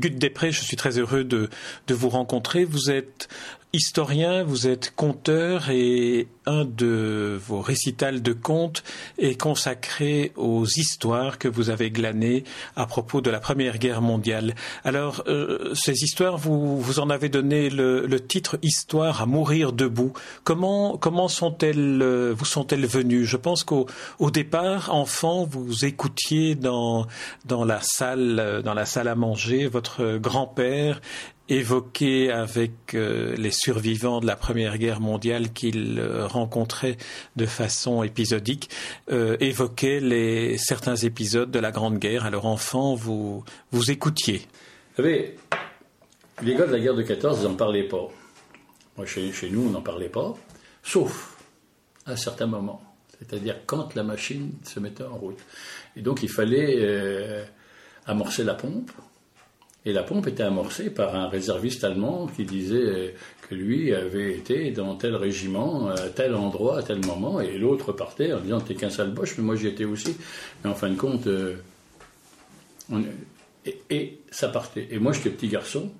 Gut Després, je suis très heureux de, de vous rencontrer. Vous êtes historien, vous êtes conteur et un de vos récitals de contes est consacré aux histoires que vous avez glanées à propos de la Première Guerre mondiale. Alors, euh, ces histoires, vous, vous en avez donné le, le titre Histoire à mourir debout. Comment, comment sont-elles, euh, vous sont-elles venues? Je pense qu'au au départ, enfant, vous écoutiez dans, dans la salle, euh, dans la salle à manger, votre grand-père évoqué avec euh, les survivants de la Première Guerre mondiale qu'il euh, rencontrait de façon épisodique, euh, évoquait les, certains épisodes de la Grande Guerre. Alors enfant, vous, vous écoutiez. Vous savez, les gars de la guerre de 14, ils n'en parlaient pas. Moi, chez, chez nous, on n'en parlait pas, sauf à certains moments. C'est-à-dire quand la machine se mettait en route. Et donc, il fallait amorcer la pompe, et la pompe était amorcée par un réserviste allemand qui disait que lui avait été dans tel régiment, à tel endroit, à tel moment, et l'autre partait en disant T'es qu'un sale boche, mais moi j'y étais aussi. Mais en fin de compte, euh, et, ça partait. Et moi j'étais petit garçon,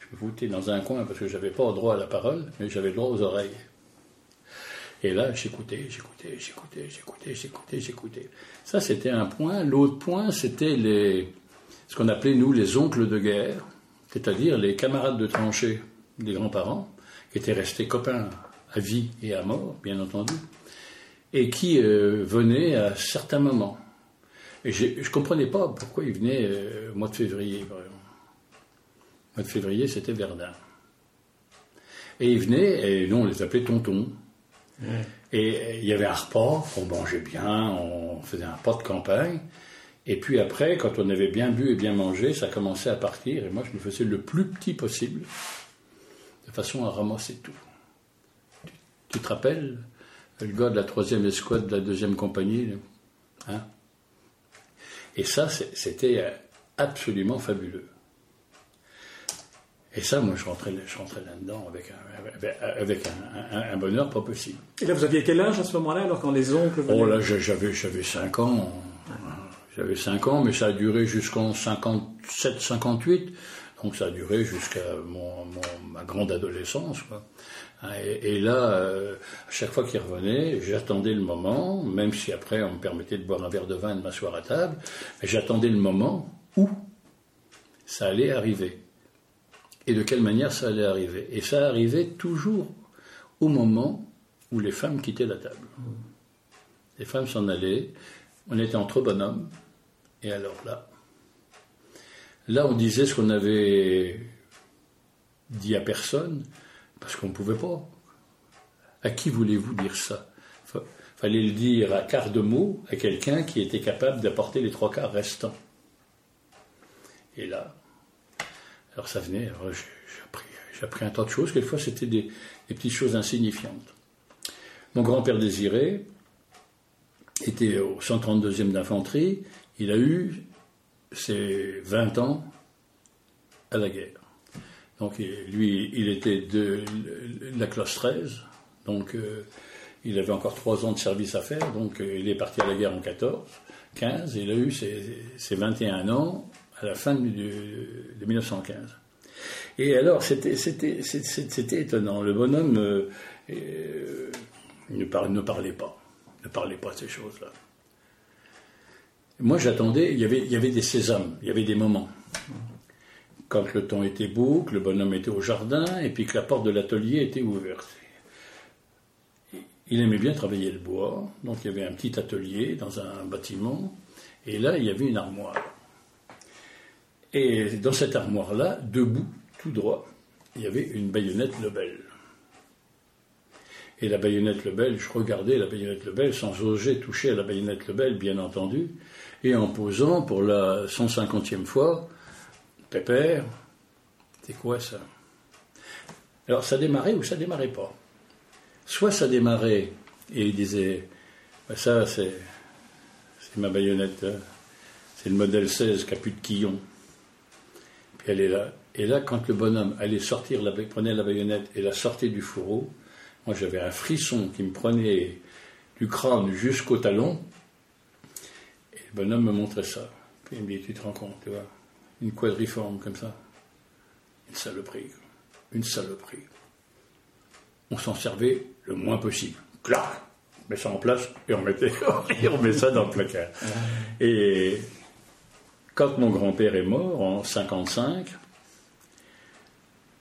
je me foutais dans un coin parce que j'avais pas droit à la parole, mais j'avais droit aux oreilles. Et là, j'écoutais, j'écoutais, j'écoutais, j'écoutais, j'écoutais, j'écoutais. Ça, c'était un point. L'autre point, c'était les ce qu'on appelait, nous, les oncles de guerre, c'est-à-dire les camarades de tranchée des grands-parents, qui étaient restés copains à vie et à mort, bien entendu, et qui euh, venaient à certains moments. Et je ne comprenais pas pourquoi ils venaient euh, au mois de février, par exemple. Mois de février, c'était Verdun. Et ils venaient, et nous, on les appelait tontons. Et il y avait un repas, on mangeait bien, on faisait un pas de campagne. Et puis après, quand on avait bien bu et bien mangé, ça commençait à partir. Et moi, je me faisais le plus petit possible, de façon à ramasser tout. Tu, te rappelles le gars de la troisième escouade de la deuxième compagnie hein? Et ça, c'était euh, absolument fabuleux. Et ça, moi, je rentrais, je rentrais là-dedans avec, un, avec un, bonheur pas possible. Et là, vous aviez quel âge à ce moment-là, alors quand les oncles Oh là, j'avais 5 ans. J'avais 5 ans, mais ça a duré jusqu'en 57-58. Donc ça a duré jusqu'à ma grande adolescence. Hein, et, là, euh, à chaque fois qu'il revenait, j'attendais le moment, même si après on me permettait de boire un verre de vin et de m'asseoir à table, j'attendais le moment où ça allait arriver. Et de quelle manière ça allait arriver. Et ça arrivait toujours au moment où les femmes quittaient la table. Les femmes s'en allaient, on était entre bonhommes, et alors là, là on disait ce qu'on avait dit à personne, parce qu'on ne pouvait pas. À qui voulez-vous dire ça? Fallait le dire à quart de mot à quelqu'un qui était capable d'apporter les trois quarts restants. Et là, alors ça venait, j'ai appris, un tas de choses, quelquefois c'était des, des petites choses insignifiantes. Mon grand-père désiré était au 132e d'infanterie, il a eu ses 20 ans à la guerre. Donc lui, il était de la classe 13, donc euh, il avait encore 3 ans de service à faire, donc euh, il est parti à la guerre en 14, 15, et il a eu ses, 21 ans à la fin de, 1915. Et alors, c'était étonnant. Le bonhomme euh, ne, parlait, ne parlait pas, ne parlait pas de ces choses-là. Moi, j'attendais, il y, avait, des sésames, il y avait des moments. Quand le temps était beau, que le bonhomme était au jardin, et puis que la porte de l'atelier était ouverte. Il aimait bien travailler le bois, donc il y avait un petit atelier dans un bâtiment, et là, il y avait une armoire. Et dans cette armoire-là, debout, tout droit, il y avait une baïonnette Lebel. Et la baïonnette Lebel, je regardais la baïonnette Lebel sans oser toucher à la baïonnette Lebel, bien entendu, et en posant pour la 150e fois, Pépère, c'est quoi ça? Alors ça démarrait ou ça démarrait pas? Soit ça démarrait et il disait, bah, ça c'est, ma baïonnette, hein. c'est le modèle 16 qui n'a plus de quillon. Puis elle est là. Et là, quand le bonhomme allait sortir, la, prenait la baïonnette et la sortait du fourreau, moi j'avais un frisson qui me prenait du crâne jusqu'au talon, bonhomme me montrait ça. Puis il me dit, tu te rends compte, tu vois, une quadriforme comme ça. Une saloperie. Une saloperie. On s'en servait le moins possible. Clac On met ça en place et on, mettait, et on met ça dans le placard. Et quand mon grand-père est mort en 55,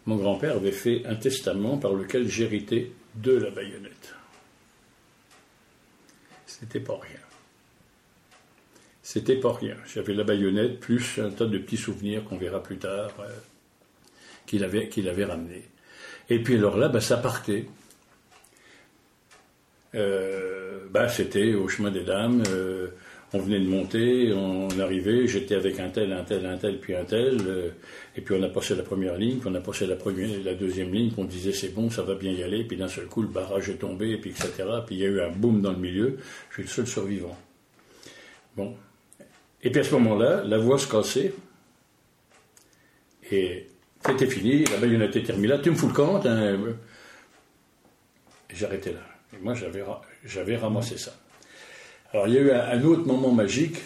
mon grand-père avait fait un testament par lequel j'héritais de la baïonnette. C'était pas rien. C'était pas rien. J'avais la baïonnette plus un tas de petits souvenirs qu'on verra plus tard euh, qu'il avait, qu'il avait ramené. Et puis alors là, bah, ça partait. Euh, bah, c'était au chemin des dames. Euh, on venait de monter, on arrivait, j'étais avec un tel, un tel, un tel, puis un tel, euh, et puis on a passé la première ligne, puis on a passé la, première, la deuxième ligne, puis on disait c'est bon, ça va bien y aller, puis d'un seul coup le barrage est tombé, et puis etc. Puis il y a eu un boom dans le milieu, je suis le seul survivant. Bon. Et puis à ce moment-là, la voix se cassait, et c'était fini, la baïonnette était terminée là, tu me fous le camp, hein, j'arrêtais là. Et moi j'avais, ramassé ça. Alors, il y a eu un, autre moment magique.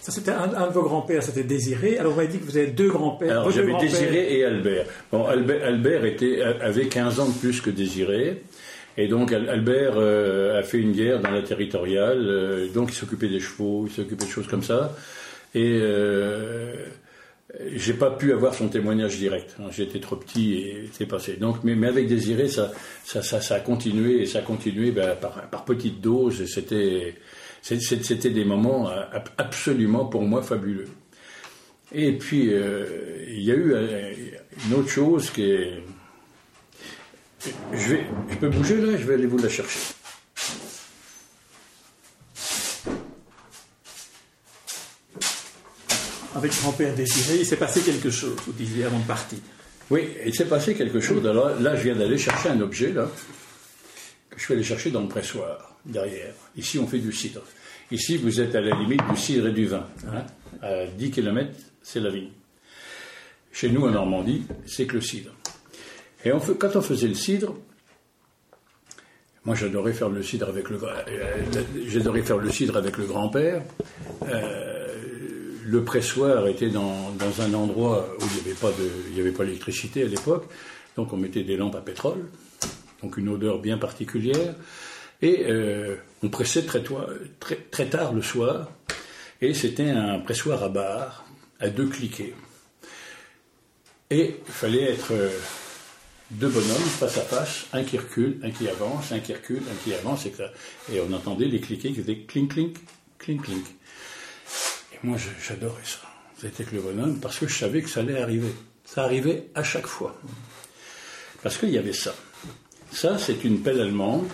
Ça, c'était un, de vos grands-pères, c'était Désiré. Alors, vous m'avez dit que vous avez deux grands-pères. Alors, j'avais Désiré et Albert. Bon, Albert, était, avait 15 ans de plus que Désiré. Et donc, Albert euh, a fait une guerre dans la territoriale. Euh, donc, il s'occupait des chevaux, il s'occupait de choses comme ça. Et euh, j'ai pas pu avoir son témoignage direct. Hein. J'étais trop petit et c'est passé. Donc, mais, mais, avec Désiré, ça, ça, ça, a continué et ça a continué ben, par, par petites doses. C'était c'était des moments absolument pour moi fabuleux. Et puis, il y a eu une autre chose qui est... Je, vais, je peux bouger là, je vais aller vous la chercher. Avec grand-père désiré, il s'est passé quelque chose, vous disiez avant de partir. Oui, il s'est passé quelque chose. Alors là, je viens d'aller chercher un objet, là, que je suis allé chercher dans le pressoir derrière. Ici, on fait du cidre. Ici, vous êtes à la limite du cidre et du vin. Hein. À 10 km, c'est la vigne. Chez nous, en Normandie, c'est que le cidre. Et quand on faisait le cidre, moi j'adorais faire le cidre avec le, euh, j'adorais faire le cidre avec le grand-père. Euh, le pressoir était dans, un endroit où il n'y avait pas de, il n'y avait pas d'électricité à l'époque, donc on mettait des lampes à pétrole, donc une odeur bien particulière. Et euh, on pressait très, très, tard le soir, et c'était un pressoir à barre, à deux cliquets. Et il fallait être deux bonhommes face à face, un qui recule, un qui avance, un qui recule, un qui avance, et, et on entendait les cliquets qui faisaient clink, clink, clink, clink. Et moi, j'adorais ça. C'était que le bonhomme, parce que je savais que ça allait arriver. Ça arrivait à chaque fois. Parce qu'il y avait ça. Ça, c'est une pelle allemande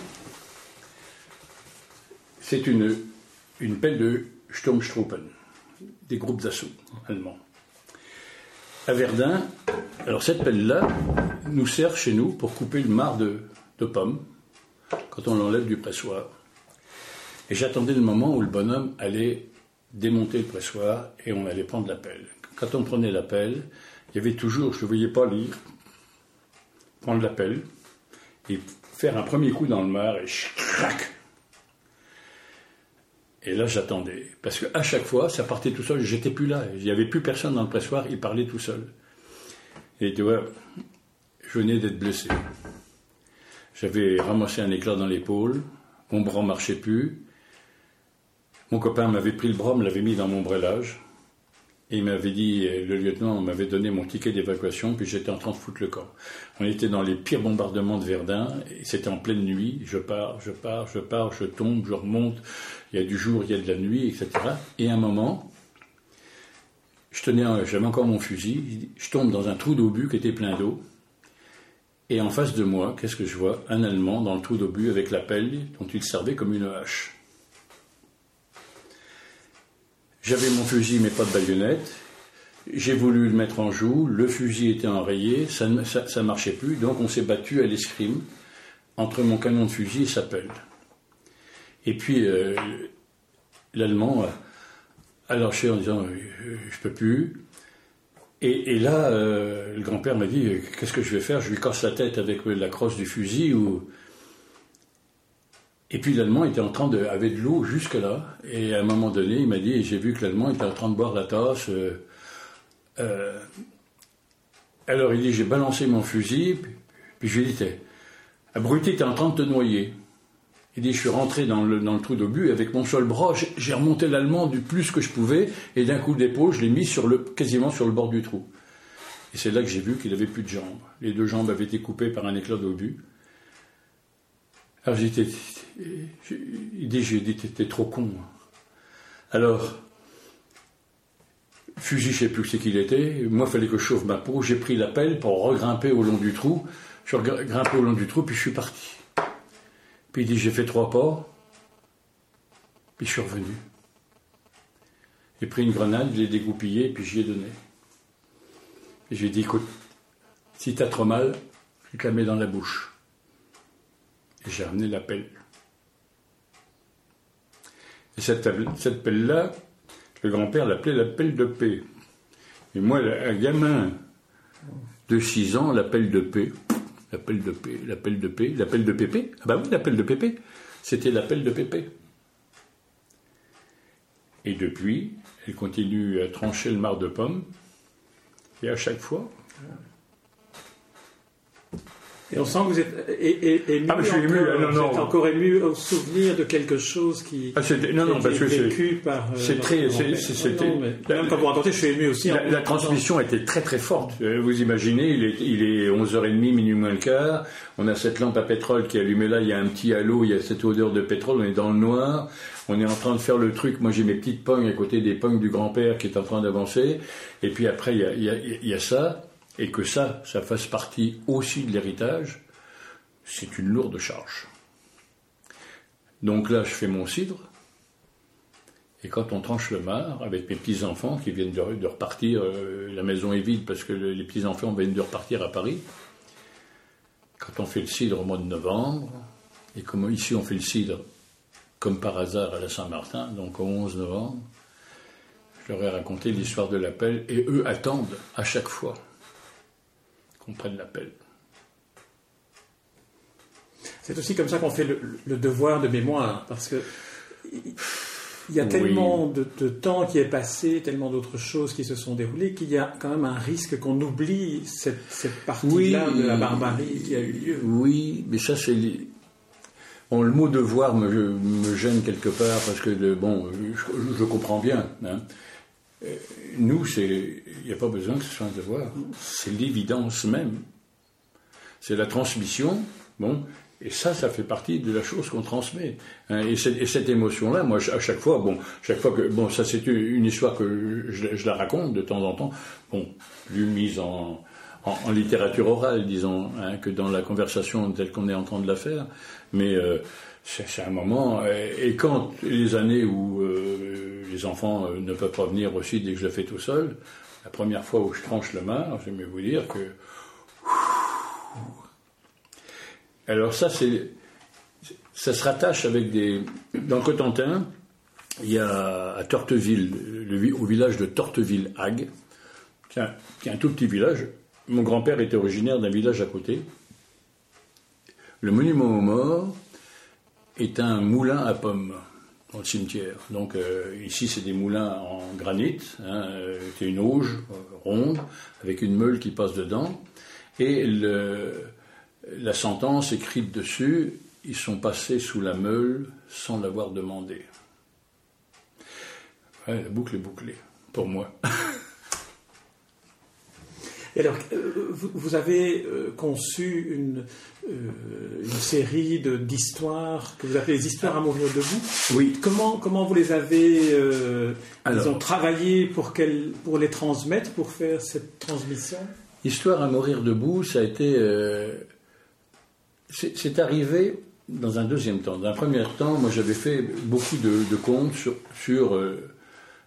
c'est une, une pelle de Sturmstruppen, des groupes d'assaut allemands. À Verdun, alors cette pelle-là nous sert chez nous pour couper le marc de, pommes quand on l'enlève du pressoir. Et j'attendais le moment où le bonhomme allait démonter le pressoir et on allait prendre la pelle. Quand on prenait la pelle, il y avait toujours, je ne voyais pas lire, prendre la pelle et faire un premier coup dans le marc et crac et là, j'attendais. Parce qu'à chaque fois, ça partait tout seul. J'étais plus là. Il n'y avait plus personne dans le pressoir. Il parlait tout seul. Et tu vois, je venais d'être blessé. J'avais ramassé un éclat dans l'épaule. Mon bras ne marchait plus. Mon copain m'avait pris le bras, me l'avait mis dans mon brelage. Et il m'avait dit, le lieutenant m'avait donné mon ticket d'évacuation, puis j'étais en train de foutre le camp. On était dans les pires bombardements de Verdun, c'était en pleine nuit. Je pars, je pars, je pars, je tombe, je remonte. Il y a du jour, il y a de la nuit, etc. Et à un moment, je tenais, j'avais encore mon fusil, je tombe dans un trou d'obus qui était plein d'eau. Et en face de moi, qu'est-ce que je vois? Un Allemand dans le trou d'obus avec la pelle dont il servait comme une hache. J'avais mon fusil mais pas de baïonnette. J'ai voulu le mettre en joue, le fusil était enrayé, ça ne marchait plus, donc on s'est battu à l'escrime entre mon canon de fusil et sa pelle. Et puis euh, l'Allemand a lâché en disant euh, je peux plus. Et, là, euh, le grand-père m'a dit qu'est-ce que je vais faire? Je lui casse la tête avec la crosse du fusil et puis l'Allemand était en train de, avait de l'eau jusque là. Et à un moment donné, il m'a dit, j'ai vu que l'Allemand était en train de boire la tasse euh, Euh, alors il dit J'ai balancé mon fusil, puis, je lui ai dit Abruti, t'es en train de te noyer. Il dit Je suis rentré dans le, trou d'obus avec mon seul bras, j'ai remonté l'allemand du plus que je pouvais, et d'un coup d'épaule, je l'ai mis quasiment sur le bord du trou. Et c'est là que j'ai vu qu'il avait plus de jambes. Les deux jambes avaient été coupées par un éclat d'obus. Alors. Il dit J'ai dit T'es trop con. Alors, fusil, je sais plus c'est qu'il était. Moi, il fallait que je chauffe ma peau. J'ai pris la pelle pour regrimper au long du trou. Je suis au long du trou, puis je suis parti. Puis il dit J'ai fait trois pas. Puis je suis revenu. J'ai pris une grenade, je l'ai dégoupillée, puis j'y ai donné. Et j'ai dit Écoute, si t'as trop mal, je te la mets dans la bouche. Et j'ai ramené la pelle. Et cette pelle-là, le grand-père l'appelait la pelle de paix. Et moi, un gamin de 6 ans, la pelle de paix, la pelle de paix, la pelle de paix, la pelle de pépé. Ah bah oui, la pelle de pépé. C'était la pelle de pépé. Et depuis, elle continue à trancher le marc de pommes. Et à chaque fois, et on sent que vous êtes ému, ah, je suis ému. non, non. Vous êtes encore ému au souvenir de quelque chose qui, ah, non, non, parce que vécu par. Euh, c'est très. C'était. Même quand vous racontez, je suis ému aussi. La, la transmission était très très forte. Euh, vous imaginez, il est, il est 11h30, minuit moins le quart. On a cette lampe à pétrole qui est allumée là. Il y a un petit halo, il y a cette odeur de pétrole. On est dans le noir. On est en train de faire le truc. Moi, j'ai mes petites pognes à côté des pognes du grand-père qui est en train d'avancer. Et puis après, il y a, il y a, il y a ça et que ça, ça fasse partie aussi de l'héritage, c'est une lourde charge. Donc là, je fais mon cidre, et quand on tranche le mar, avec mes petits-enfants qui viennent de, repartir, euh, la maison est vide parce que les petits-enfants viennent de repartir à Paris, quand on fait le cidre au mois de novembre, et comme ici on fait le cidre comme par hasard à la Saint-Martin, donc au 11 novembre, je leur ai raconté l'histoire de l'appel, et eux attendent à chaque fois qu'on prenne l'appel. C'est aussi comme ça qu'on fait le, devoir de mémoire, parce que il y a tellement de, temps qui est passé, tellement d'autres choses qui se sont déroulées, qu'il y a quand même un risque qu'on oublie cette, partie-là de la barbarie qui a eu lieu. Oui, mais ça c'est... Bon, le mot devoir me, me gêne quelque part, parce que, bon, je, comprends bien. Hein. Euh, nous, il n'y a pas besoin que ce soit un devoir. C'est l'évidence même. C'est la transmission. Bon, et ça, ça fait partie de la chose qu'on transmet. Hein. et, cette émotion-là, moi, à chaque fois, bon, chaque fois que, bon, ça c'est une histoire que je, la raconte de temps en temps, bon, plus mise en, littérature orale, disons, hein, que dans la conversation telle qu'on est en train de la faire. Mais euh, c'est un moment. Et, quand les années où euh, les enfants euh, ne peuvent pas venir aussi dès que je le fais tout seul, la première fois où je tranche le mar, j'aime vous dire que. Alors ça, c'est, ça se rattache avec des. Dans Cotentin, il y a à Torteville, au village de Torteville-Hague, qui est un tout petit village. Mon grand-père était originaire d'un village à côté. Le monument aux morts, est un moulin à pommes le cimetière. Donc euh, ici, c'est des moulins en granit, hein, euh, c'est une auge euh, ronde avec une meule qui passe dedans. Et la sentence écrite dessus, ils sont passés sous la meule sans l'avoir demandé. la boucle est bouclée, pour moi. Et alors, vous, avez conçu une, euh, une série d'histoires que vous appelez les histoires à mourir debout. Oui. Comment, comment vous les avez euh, ont travaillé pour, pour les transmettre, pour faire cette transmission? Histoire à mourir debout, ça a été. Euh, c'est arrivé dans un deuxième temps. Dans un premier temps, moi j'avais fait beaucoup de, contes sur, sur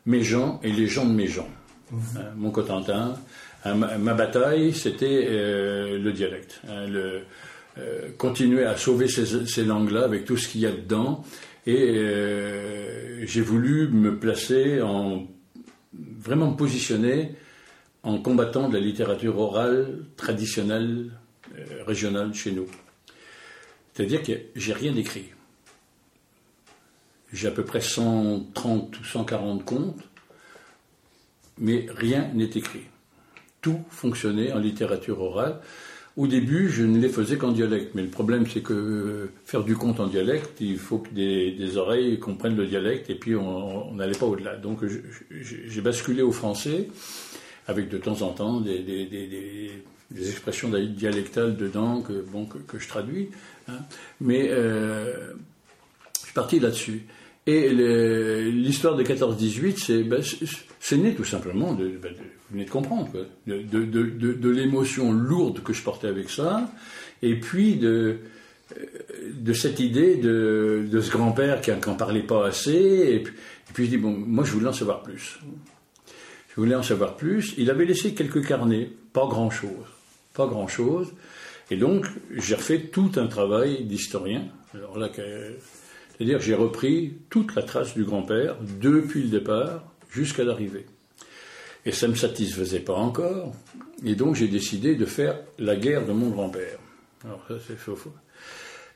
mes gens et les gens de mes gens. Mmh. Hein, mon Cotentin. Ma, bataille, c'était le dialecte. Hein, le, euh, continuer à sauver ces, langues-là avec tout ce qu'il y a dedans. Et euh, j'ai voulu me placer en vraiment me positionner en combattant de la littérature orale traditionnelle euh, régionale chez nous. C'est-à-dire que j'ai rien écrit. J'ai à peu près 130 ou 140 contes, mais rien n'est écrit. Tout fonctionnait en littérature orale. Au début, je ne les faisais qu'en dialecte, mais le problème, c'est que faire du conte en dialecte, il faut que des, oreilles comprennent le dialecte, et puis on n'allait pas au-delà. Donc j'ai basculé au français, avec de temps en temps des, expressions dialectales dedans que, bon, que, je traduis. Hein. Mais euh, je suis parti là-dessus. Et l'histoire de 14-18, ben, c'est né tout simplement, de, ben, vous venez de comprendre, de, de, de l'émotion lourde que je portais avec ça, et puis de, euh, de cette idée de, ce grand-père qui n'en parlait pas assez, et puis, et puis je dis, bon, moi je voulais en savoir plus. Je voulais en savoir plus. Il avait laissé quelques carnets, pas grand-chose pas grand-chose. Et donc, j'ai refait tout un travail d'historien. Alors là, c'est-à-dire que j'ai repris toute la trace du grand-père, depuis le départ jusqu'à l'arrivée. Et ça ne me satisfaisait pas encore. Et donc, j'ai décidé de faire la guerre de mon grand-père. Alors ça, c'est faux.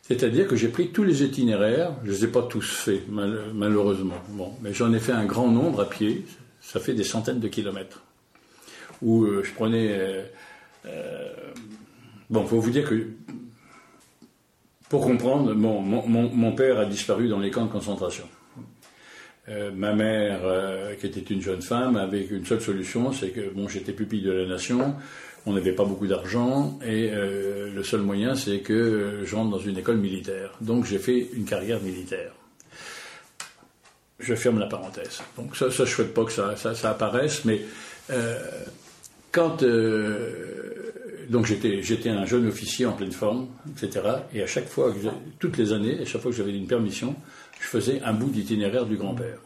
C'est-à-dire que j'ai pris tous les itinéraires, je ne les ai pas tous faits, malheureusement. Mais j'en ai fait un grand nombre à pied, ça fait des centaines de kilomètres. Où euh, je prenais euh, euh, bon, faut vous dire que, pour comprendre, mon, père a disparu dans les camps de concentration. Euh, ma mère, euh, qui était une jeune femme, avait une seule solution, c'est que bon, j'étais pupille de la nation, on n'avait pas beaucoup d'argent, et le seul moyen, c'est que je rentre dans une école militaire. Donc j'ai fait une carrière militaire. Je ferme la parenthèse. Donc ça, je souhaite pas que ça, ça apparaisse, mais quand donc j'étais, un jeune officier en pleine forme, etc. Et à chaque fois, toutes les années, à chaque fois que j'avais une permission, je faisais un bout d'itinéraire du grand-père.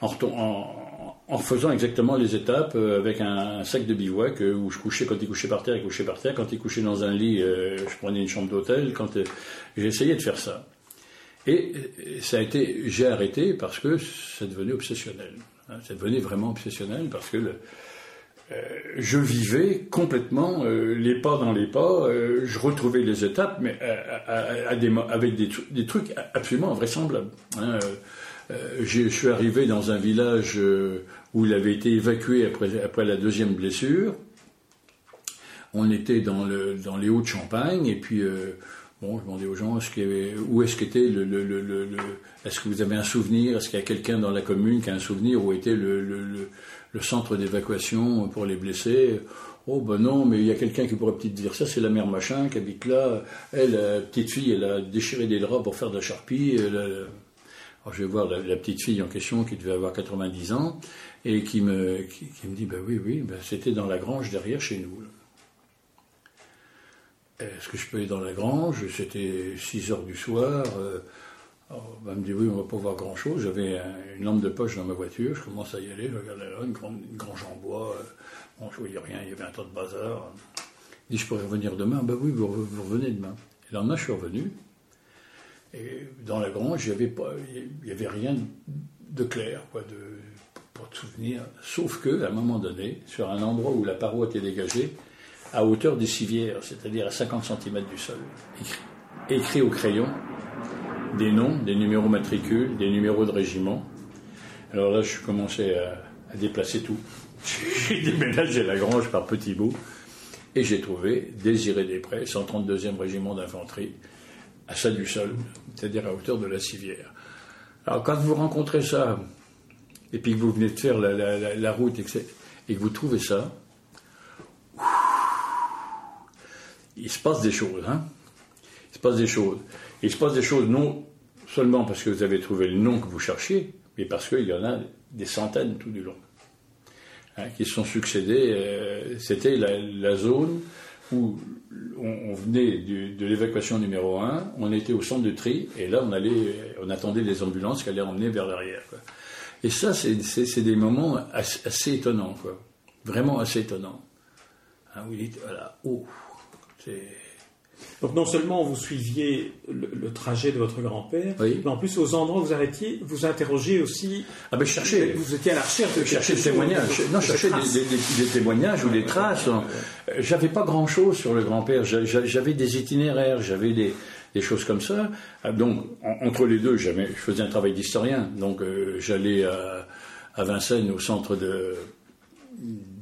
En, faisant exactement les étapes euh, avec un, sac de bivouac euh, où je couchais quand il couchait par terre, il couchait par terre. Quand il couchait dans un lit, euh, je prenais une chambre d'hôtel. J'essayais de faire ça. Et ça a été, j'ai arrêté parce que ça devenait obsessionnel. Hein. ça devenait vraiment obsessionnel parce que le, je vivais complètement euh, les pas dans les pas, euh, je retrouvais les étapes, mais avec des, trucs absolument invraisemblables. Hein. je suis arrivé dans un village où il avait été évacué après, la deuxième blessure. On était dans, les Hauts-de-Champagne, et puis Bon, je demandais aux gens où est-ce qu'était le, est-ce que vous avez un souvenir, est-ce qu'il y a quelqu'un dans la commune qui a un souvenir où était le, centre d'évacuation pour les blessés. Oh ben non, mais il y a quelqu'un qui pourrait peut-être dire ça, c'est la mère machin qui habite là. Elle, la petite fille, elle a déchiré des draps pour faire de la charpie. Alors je vais voir la, petite fille en question qui devait avoir 90 ans et qui me, qui, dit, ben oui, oui, ben c'était dans la grange derrière chez nous. Est-ce que je peux aller dans la grange? C'était 6 heures du soir. Euh, on me dit oui, on va pas voir grand-chose. J'avais une lampe de poche dans ma voiture. Je commence à y aller. Je regarde là, une, grande, grange en bois. Euh, bon, je voyais rien. Il y avait un tas de bazar. Il dit je pourrais revenir demain. Ben oui, vous, revenez demain. Et le lendemain, je suis revenu. Et dans la grange, il n'y avait, il y avait rien de clair, quoi, de, pas de souvenir. Sauf que, à un moment donné, sur un endroit où la paroi était dégagée, à hauteur des civières, c'est-à-dire à 50 cm du sol, écrit, au crayon des noms, des numéros matricules, des numéros de régiment. Alors là, je commençais à, à déplacer tout. J'ai déménagé la grange par petits bouts et j'ai trouvé Désiré Després, 132e régiment d'infanterie, à ça du sol, c'est-à-dire à hauteur de la civière. Alors quand vous rencontrez ça, et puis que vous venez de faire la, route et que vous trouvez ça, il se passe des choses. Hein il se passe des choses. il se passe des choses non seulement parce que vous avez trouvé le nom que vous cherchiez, mais parce qu'il y en a des centaines tout du long. Hein, qui se sont succédés. Euh, c'était la, zone où on, venait de l'évacuation numéro 1, on était au centre de tri, et là on, allait, on attendait les ambulances qui allaient emmener vers l'arrière. Et ça, c'est des moments assez, étonnants, quoi. vraiment assez étonnants. Hein, voilà, oh, donc non seulement vous suiviez le, trajet de votre grand-père, mais en plus aux endroits où vous arrêtiez, vous interrogiez aussi. Ah ben chercher. Vous étiez à la recherche de chercher des témoignages. non, chercher des, témoignages ou des traces. J'avais pas grand-chose sur le grand-père. J'avais des itinéraires, j'avais des, choses comme ça. Ah, donc entre les deux, je faisais un travail d'historien. Donc euh, j'allais à, Vincennes au centre de,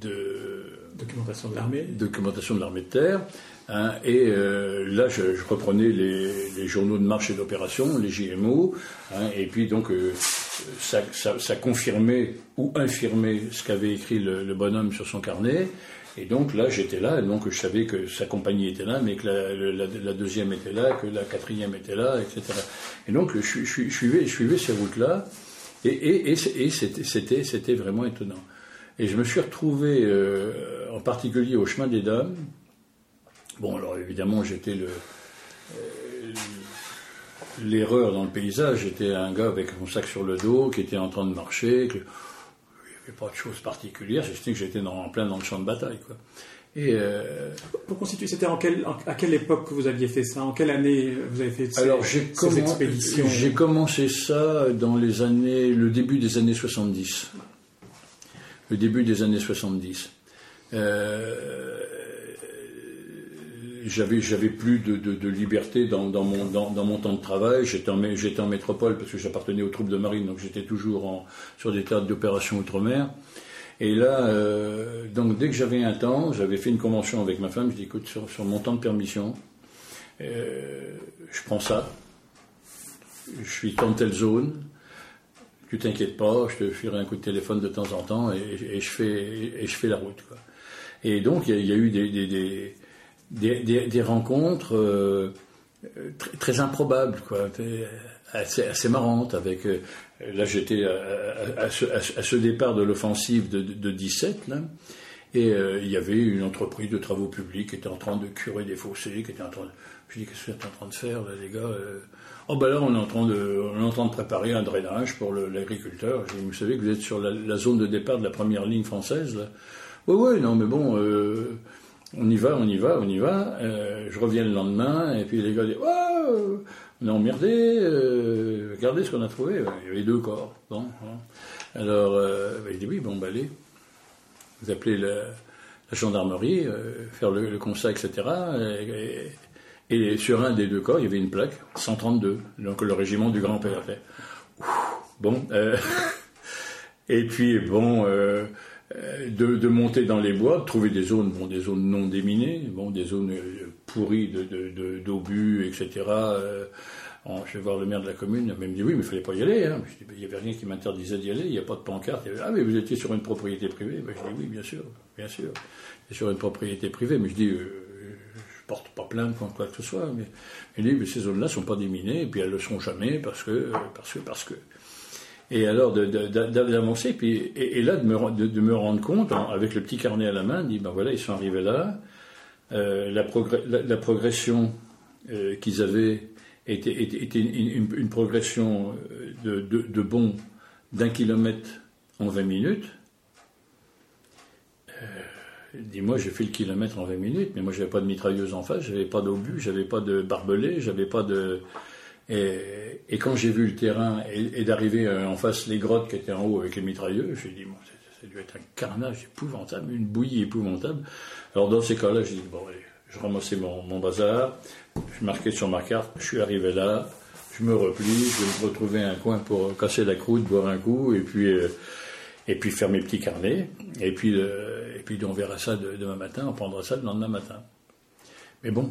de Documentation de l'armée. Documentation de l'armée de terre. Hein, et euh, là, je, reprenais les, journaux de marche et d'opération, les JMO, hein, et puis donc euh, ça, confirmait ou infirmait ce qu'avait écrit le, bonhomme sur son carnet. Et donc là, j'étais là, et donc je savais que sa compagnie était là, mais que la, deuxième était là, que la quatrième était là, etc. Et donc je, je, suivais, je ces routes-là, et, et, c'était vraiment étonnant. Et je me suis retrouvé, euh, en particulier au chemin des dames, Bon, alors évidemment, j'étais le. Euh, l'erreur dans le paysage, j'étais un gars avec mon sac sur le dos qui était en train de marcher, que, il n'y avait pas de choses particulières, j'estimais que j'étais en plein dans le champ de bataille. Quoi. Et euh, Pour constituer, c'était en à quelle époque que vous aviez fait ça? En quelle année vous avez fait ces, alors, j'ai expéditions? J'ai commencé ça dans les années, le début des années 70. Le début des années 70. Euh, j'avais plus de, liberté dans, mon, temps de travail. J'étais en, métropole parce que j'appartenais aux troupes de marine, donc j'étais toujours sur des théâtres d'opération outre-mer. Et là, euh, donc dès que j'avais un temps, j'avais fait une convention avec ma femme. Je dis écoute, sur, mon temps de permission, euh, je prends ça. Je suis dans telle zone. Tu t'inquiètes pas, je te ferai un coup de téléphone de temps en temps et, je fais la route. Et donc il y, a eu des des, rencontres euh, très, improbables, quoi, assez, marrantes. Avec, euh, là, j'étais à, ce, départ de l'offensive de, de, 17, là, et euh, il y avait une entreprise de travaux publics qui était en train de curer des fossés, qui était en train de... Je dis, qu'est-ce que vous êtes en train de faire, les gars Oh, ben là, on est en train de, on est en train de préparer un drainage pour l'agriculteur. Vous savez que vous êtes sur la, zone de départ de la première ligne française, là. Oui, oui, non, mais bon, on y va, on y va, on y va. Euh, je reviens le lendemain, et puis les gars disent Oh, on est emmerdé, euh, regardez ce qu'on a trouvé. Il y avait deux corps. Bon, hein. Alors, euh, ben, il dit Oui, bon, bah, allez. Vous appelez la, gendarmerie, faire le, constat, etc. Et, sur un des deux corps, il y avait une plaque, 132, donc le régiment du grand-père. Bon, et puis, bon. Euh, de, monter dans les bois, de trouver des zones, bon, des zones non déminées, bon, des zones euh, pourries d'obus, de, etc. Euh, je vais voir le maire de la commune, il me dit oui, mais il fallait pas y aller. Hein. Il n'y avait rien qui m'interdisait d'y aller, il n'y a pas de pancarte. ah, mais vous étiez sur une propriété privée ben, Je dis oui, bien sûr, bien sûr. sur une propriété privée, mais je dis, je porte pas plainte contre quoi que ce soit. Mais il dit, mais ces zones-là sont pas déminées, et puis elles le sont jamais parce que, parce que, parce que. Et alors d'avancer, puis et, là de me, de, me, rendre compte, avec le petit carnet à la main, de dire ben voilà, ils sont arrivés là, euh, la, progression euh, qu'ils avaient était, une, progression euh, de, de, d'un kilomètre en 20 minutes. Dis-moi, j'ai fait le kilomètre en 20 minutes, mais moi j'avais pas de mitrailleuse en face, j'avais pas d'obus, j'avais pas de barbelé, j'avais pas de, et, quand j'ai vu le terrain et, d'arriver euh, en face les grottes qui étaient en haut avec les mitrailleux, j'ai dit, bon, ça, dû être un carnage épouvantable, une bouillie épouvantable. Alors dans ces cas-là, j'ai dit, bon, allez, je ramassais mon, mon, bazar, je marquais sur ma carte, je suis arrivé là, je me replie, je vais me retrouver un coin pour casser la croûte, boire un coup, et puis, euh, et puis faire mes petits carnets, et puis, euh, et puis on verra ça demain matin, on prendra ça le lendemain matin. Mais bon,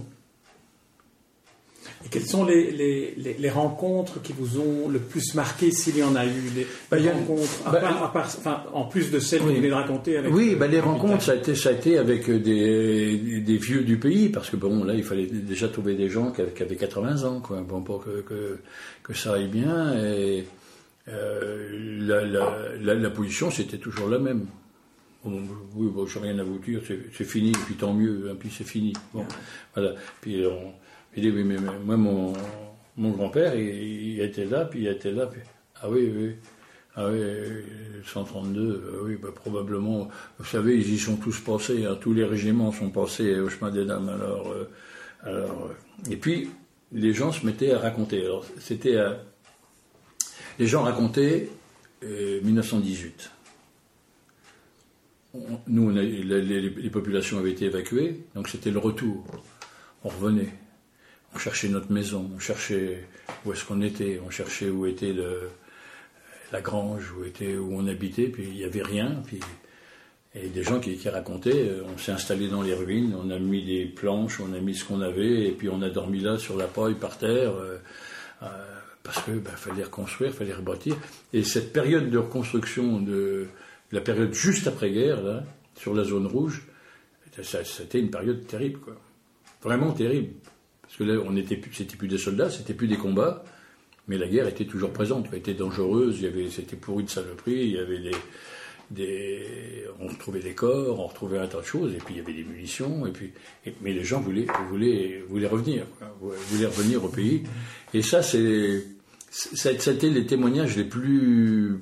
et quelles sont les, les, les, rencontres qui vous ont le plus marqué, s'il y en a eu les, bah, rencontres, bah, enfin, en plus de celles que vous venez de raconter avec Oui, bah, les rencontres, ça a, été, ça a été avec euh, des, des, vieux du pays, parce que bon, là, il fallait déjà trouver des gens qui avaient, 80 ans, quoi, bon, pour que, que, que ça aille bien. Et euh, la, la, la, position, c'était toujours la même. oui, bon, je n'ai rien à vous dire, c'est fini, et puis tant mieux, hein, puis c'est fini. Bon, voilà. Puis on, il dit, oui, mais, moi, mon, mon grand-père, il, était là, puis il était là. Puis, ah oui, oui. Ah oui, 132, ah oui, bah, probablement. Vous savez, ils y sont tous passés, hein, tous les régiments sont passés au chemin des dames. Alors, euh, alors, euh, et puis, les gens se mettaient à raconter. Alors, c'était. les gens racontaient 1918. Euh, nous, les populations avaient été évacuées, donc c'était le retour. On revenait on cherchait notre maison, on cherchait où est-ce qu'on était, on cherchait où était la grange, où était où on habitait, puis il n'y avait rien, puis et des gens qui, racontaient, on s'est installé dans les ruines, on a mis des planches, on a mis ce qu'on avait, et puis on a dormi là sur la paille par terre, parce qu'il bah, fallait reconstruire, il fallait rebâtir. Et cette période de reconstruction, de, la période juste après-guerre, sur la zone rouge, c'était une période terrible, quoi. Vraiment terrible. Parce que là, on était plus, des soldats, c'était plus des combats, mais la guerre était toujours présente, elle était dangereuse, c'était pourri de saloperie, il y avait des, on retrouvait des corps, on retrouvait un tas de choses, et puis il y avait des munitions, et puis, mais les gens voulaient, voulaient, voulaient revenir, voulaient revenir au pays. Et ça, c'était les témoignages les plus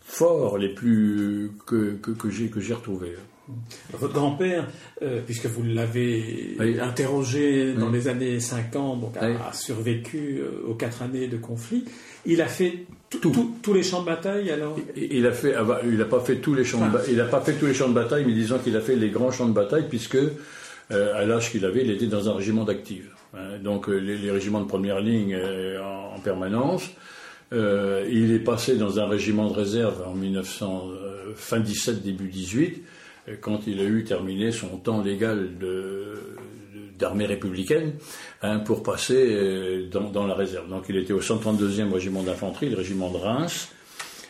forts, les plus que j'ai que j'ai retrouvés. Votre grand-père, euh, puisque vous l'avez interrogé dans les années 50, donc a, survécu euh, aux quatre années de conflit, il a fait tous les champs de bataille alors? Il, a fait, ah bah, il n'a pas fait tous les champs, de, il a pas fait tous les champs de bataille, mais disons qu'il a fait les grands champs de bataille puisque euh, à l'âge qu'il avait, il était dans un régiment d'actifs. Hein. donc les, régiments de première ligne en, permanence. il est passé dans un régiment de réserve en 1900, fin 17, début 18 quand il a eu terminé son temps légal d'armée républicaine hein, pour passer euh, dans, la réserve. Donc il était au 132e régiment d'infanterie, le régiment de Reims,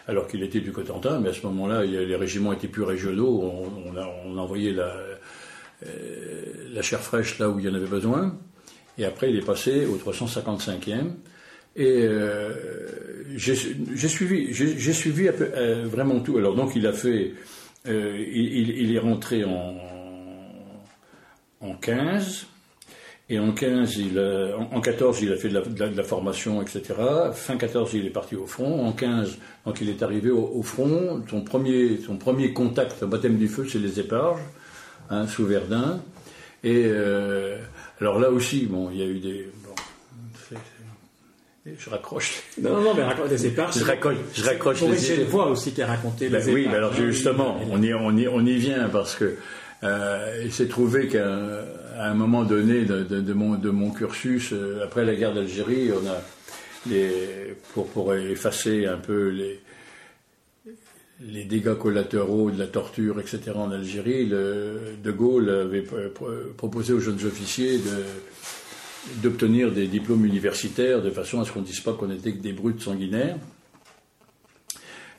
alors qu'il était du Cotentin, mais à ce moment-là, les régiments étaient plus régionaux, on, envoyait la, euh, la chair fraîche là où il y en avait besoin, et après il est passé au 355e. Et euh, j'ai suivi, j'ai suivi vraiment tout. Alors donc il a fait euh, il, est rentré en, en 15. Et en 15, il en 14, il a fait de la, formation, etc. Fin 14, il est parti au front. En 15, donc il est arrivé au, front. Son premier, son premier contact au baptême du feu, c'est les éparges, hein, sous Verdun. Et euh, alors là aussi, bon, il y a eu des, je raccroche. Non, non, mais raconte des éparges. Je raccroche, je raccroche les voix aussi qui a raconté ben, Oui, alors justement, on y, on, y, on y vient parce que euh, il s'est trouvé qu'à un moment donné de, de, mon, de mon cursus, euh, après la guerre d'Algérie, on a les, pour, pour effacer un peu les, les dégâts collatéraux de la torture, etc. en Algérie, le, De Gaulle avait proposé aux jeunes officiers de d'obtenir des diplômes universitaires de façon à ce qu'on ne dise pas qu'on était que des brutes sanguinaires.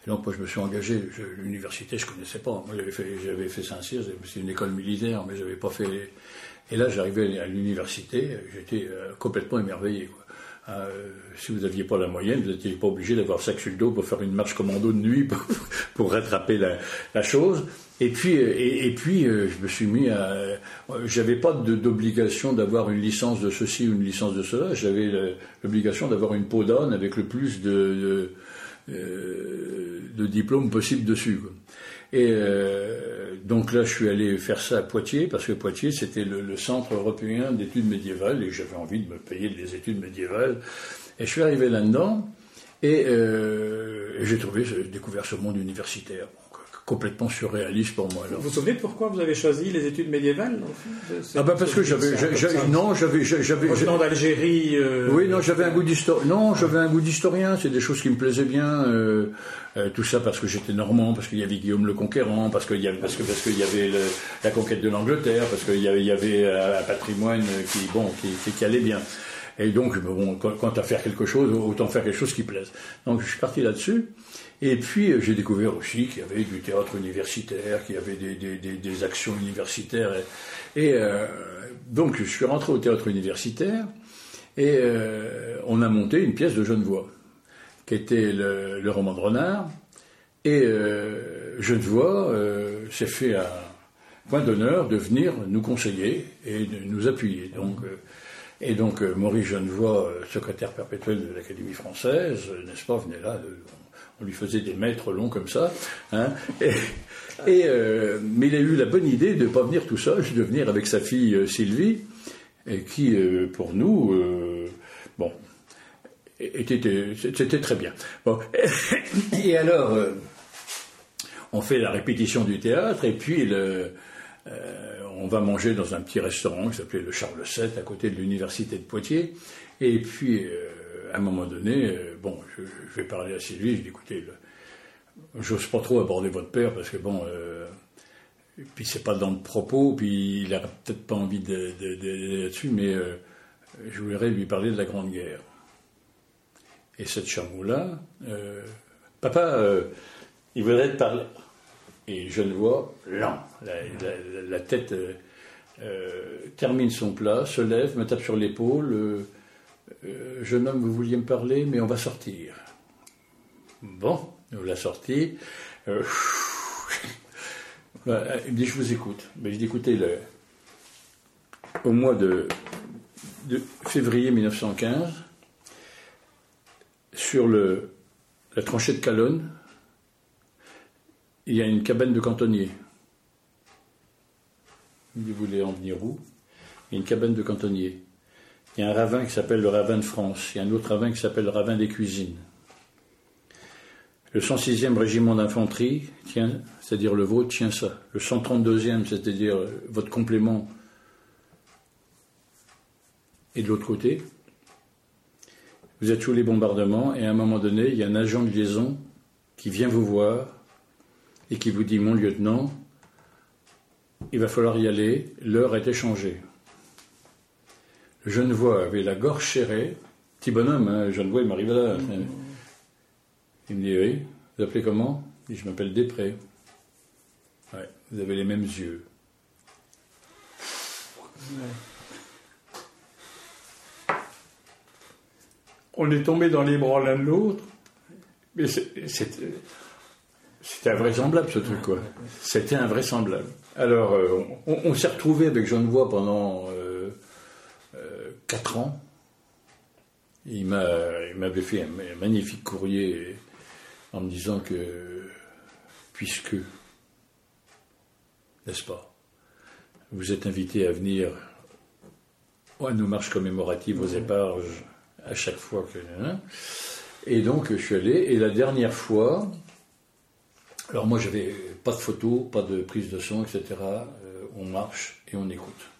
Et donc moi je me suis engagé, l'université je ne connaissais pas, moi j'avais fait, fait Saint-Cyr, c'est une école militaire, mais je n'avais pas fait... Et là j'arrivais à l'université, j'étais euh, complètement émerveillé. Euh, si vous n'aviez pas la moyenne, vous n'étiez pas obligé d'avoir sac sur le dos pour faire une marche commando de nuit pour, rattraper la, chose. Et puis, et, puis euh, je me suis mis à. J'avais pas d'obligation d'avoir une licence de ceci ou une licence de cela. J'avais l'obligation d'avoir une peau d'âne avec le plus de, de, euh, diplômes possible dessus. Et donc là, je suis allé faire ça à Poitiers, parce que Poitiers, c'était le, centre européen d'études médiévales, et j'avais envie de me payer des études médiévales. Et je suis arrivé là-dedans, et, euh, j'ai trouvé, j'ai découvert ce monde universitaire complètement surréaliste pour moi. Vous vous souvenez pourquoi vous avez choisi les études médiévales Ah ben parce que j'avais, non, j'avais, j'avais, d'Algérie. Euh, oui, non, j'avais un goût d'historien. Non, j'avais un goût d'historien. C'est des choses qui me plaisaient bien. Euh, euh, tout ça parce que j'étais normand, parce qu'il y avait Guillaume le Conquérant, parce qu'il y avait, parce que parce qu'il y avait la conquête de l'Angleterre, parce qu'il y avait, il y avait un patrimoine qui, bon, qui, qui, allait bien. Et donc, bon, quand, à faire quelque chose, autant faire quelque chose qui plaise. Donc, je suis parti là-dessus. Et puis euh, j'ai découvert aussi qu'il y avait du théâtre universitaire, qu'il y avait des, actions universitaires. Et, euh, donc je suis rentré au théâtre universitaire et euh, on a monté une pièce de Genevois, qui était le, roman de Renard. Et Genevois s'est fait un point d'honneur de venir nous conseiller et de nous appuyer. Donc, et donc Maurice Genevois, secrétaire perpétuel de l'Académie française, n'est-ce pas, venait là. On lui faisait des mètres longs comme ça. Hein. et, euh, mais il a eu la bonne idée de ne pas venir tout seul, de venir avec sa fille euh, Sylvie, qui, euh, pour nous, bon, c'était très bien. Et alors, on fait la répétition du théâtre, et puis on va manger dans un petit restaurant qui s'appelait le Charles VII, à côté de l'université de Poitiers. Et puis, à un moment donné, euh, bon, je, vais parler à Sylvie, je dis écoutez, j'ose pas trop aborder votre père parce que bon, euh, puis c'est pas dans le propos, puis il a peut-être pas envie de, là-dessus, mais je voudrais lui parler de la Grande Guerre. Et cette chameau-là, papa, il voudrait te parler. Et je ne vois lent, la, tête termine son plat, se lève, me tape sur l'épaule. Jeune homme, vous vouliez me parler, mais on va sortir. Bon, nous l'a sorti. Euh, dit, je vous écoute. Mais je dis, écoutez, au mois de, février 1915, sur la tranchée de Calonne, il y a une cabane de cantonnier. Vous voulez en venir où? Il y a une cabane de cantonnier. Il y a un ravin qui s'appelle le ravin de France. Il y a un autre ravin qui s'appelle le ravin des cuisines. Le 106e régiment d'infanterie tient, c'est-à-dire le vôtre, tient ça. Le 132e, c'est-à-dire votre complément, est de l'autre côté. Vous êtes sous les bombardements et à un moment donné, il y a un agent de liaison qui vient vous voir et qui vous dit Mon lieutenant, il va falloir y aller, l'heure est échangée. Genevois avait la gorge serrée, petit bonhomme, hein, Genevois, il m'arrive là. Il me dit Oui, vous appelez comment? Il dit Je m'appelle Després. Ouais, vous avez les mêmes yeux. On est tombé dans les bras l'un de l'autre, mais c'était invraisemblable ce truc, quoi. C'était invraisemblable. Alors, euh, on, s'est retrouvé avec Genevois pendant euh, euh, quatre ans. Il m'avait fait un magnifique courrier en me disant que, puisque, n'est-ce pas, vous êtes invité à venir à nos marches commémoratives aux éparges à chaque fois que. Hein, et donc je suis allé, et la dernière fois, alors moi j'avais pas de photos, pas de prise de son, etc. Euh, on marche et on écoute.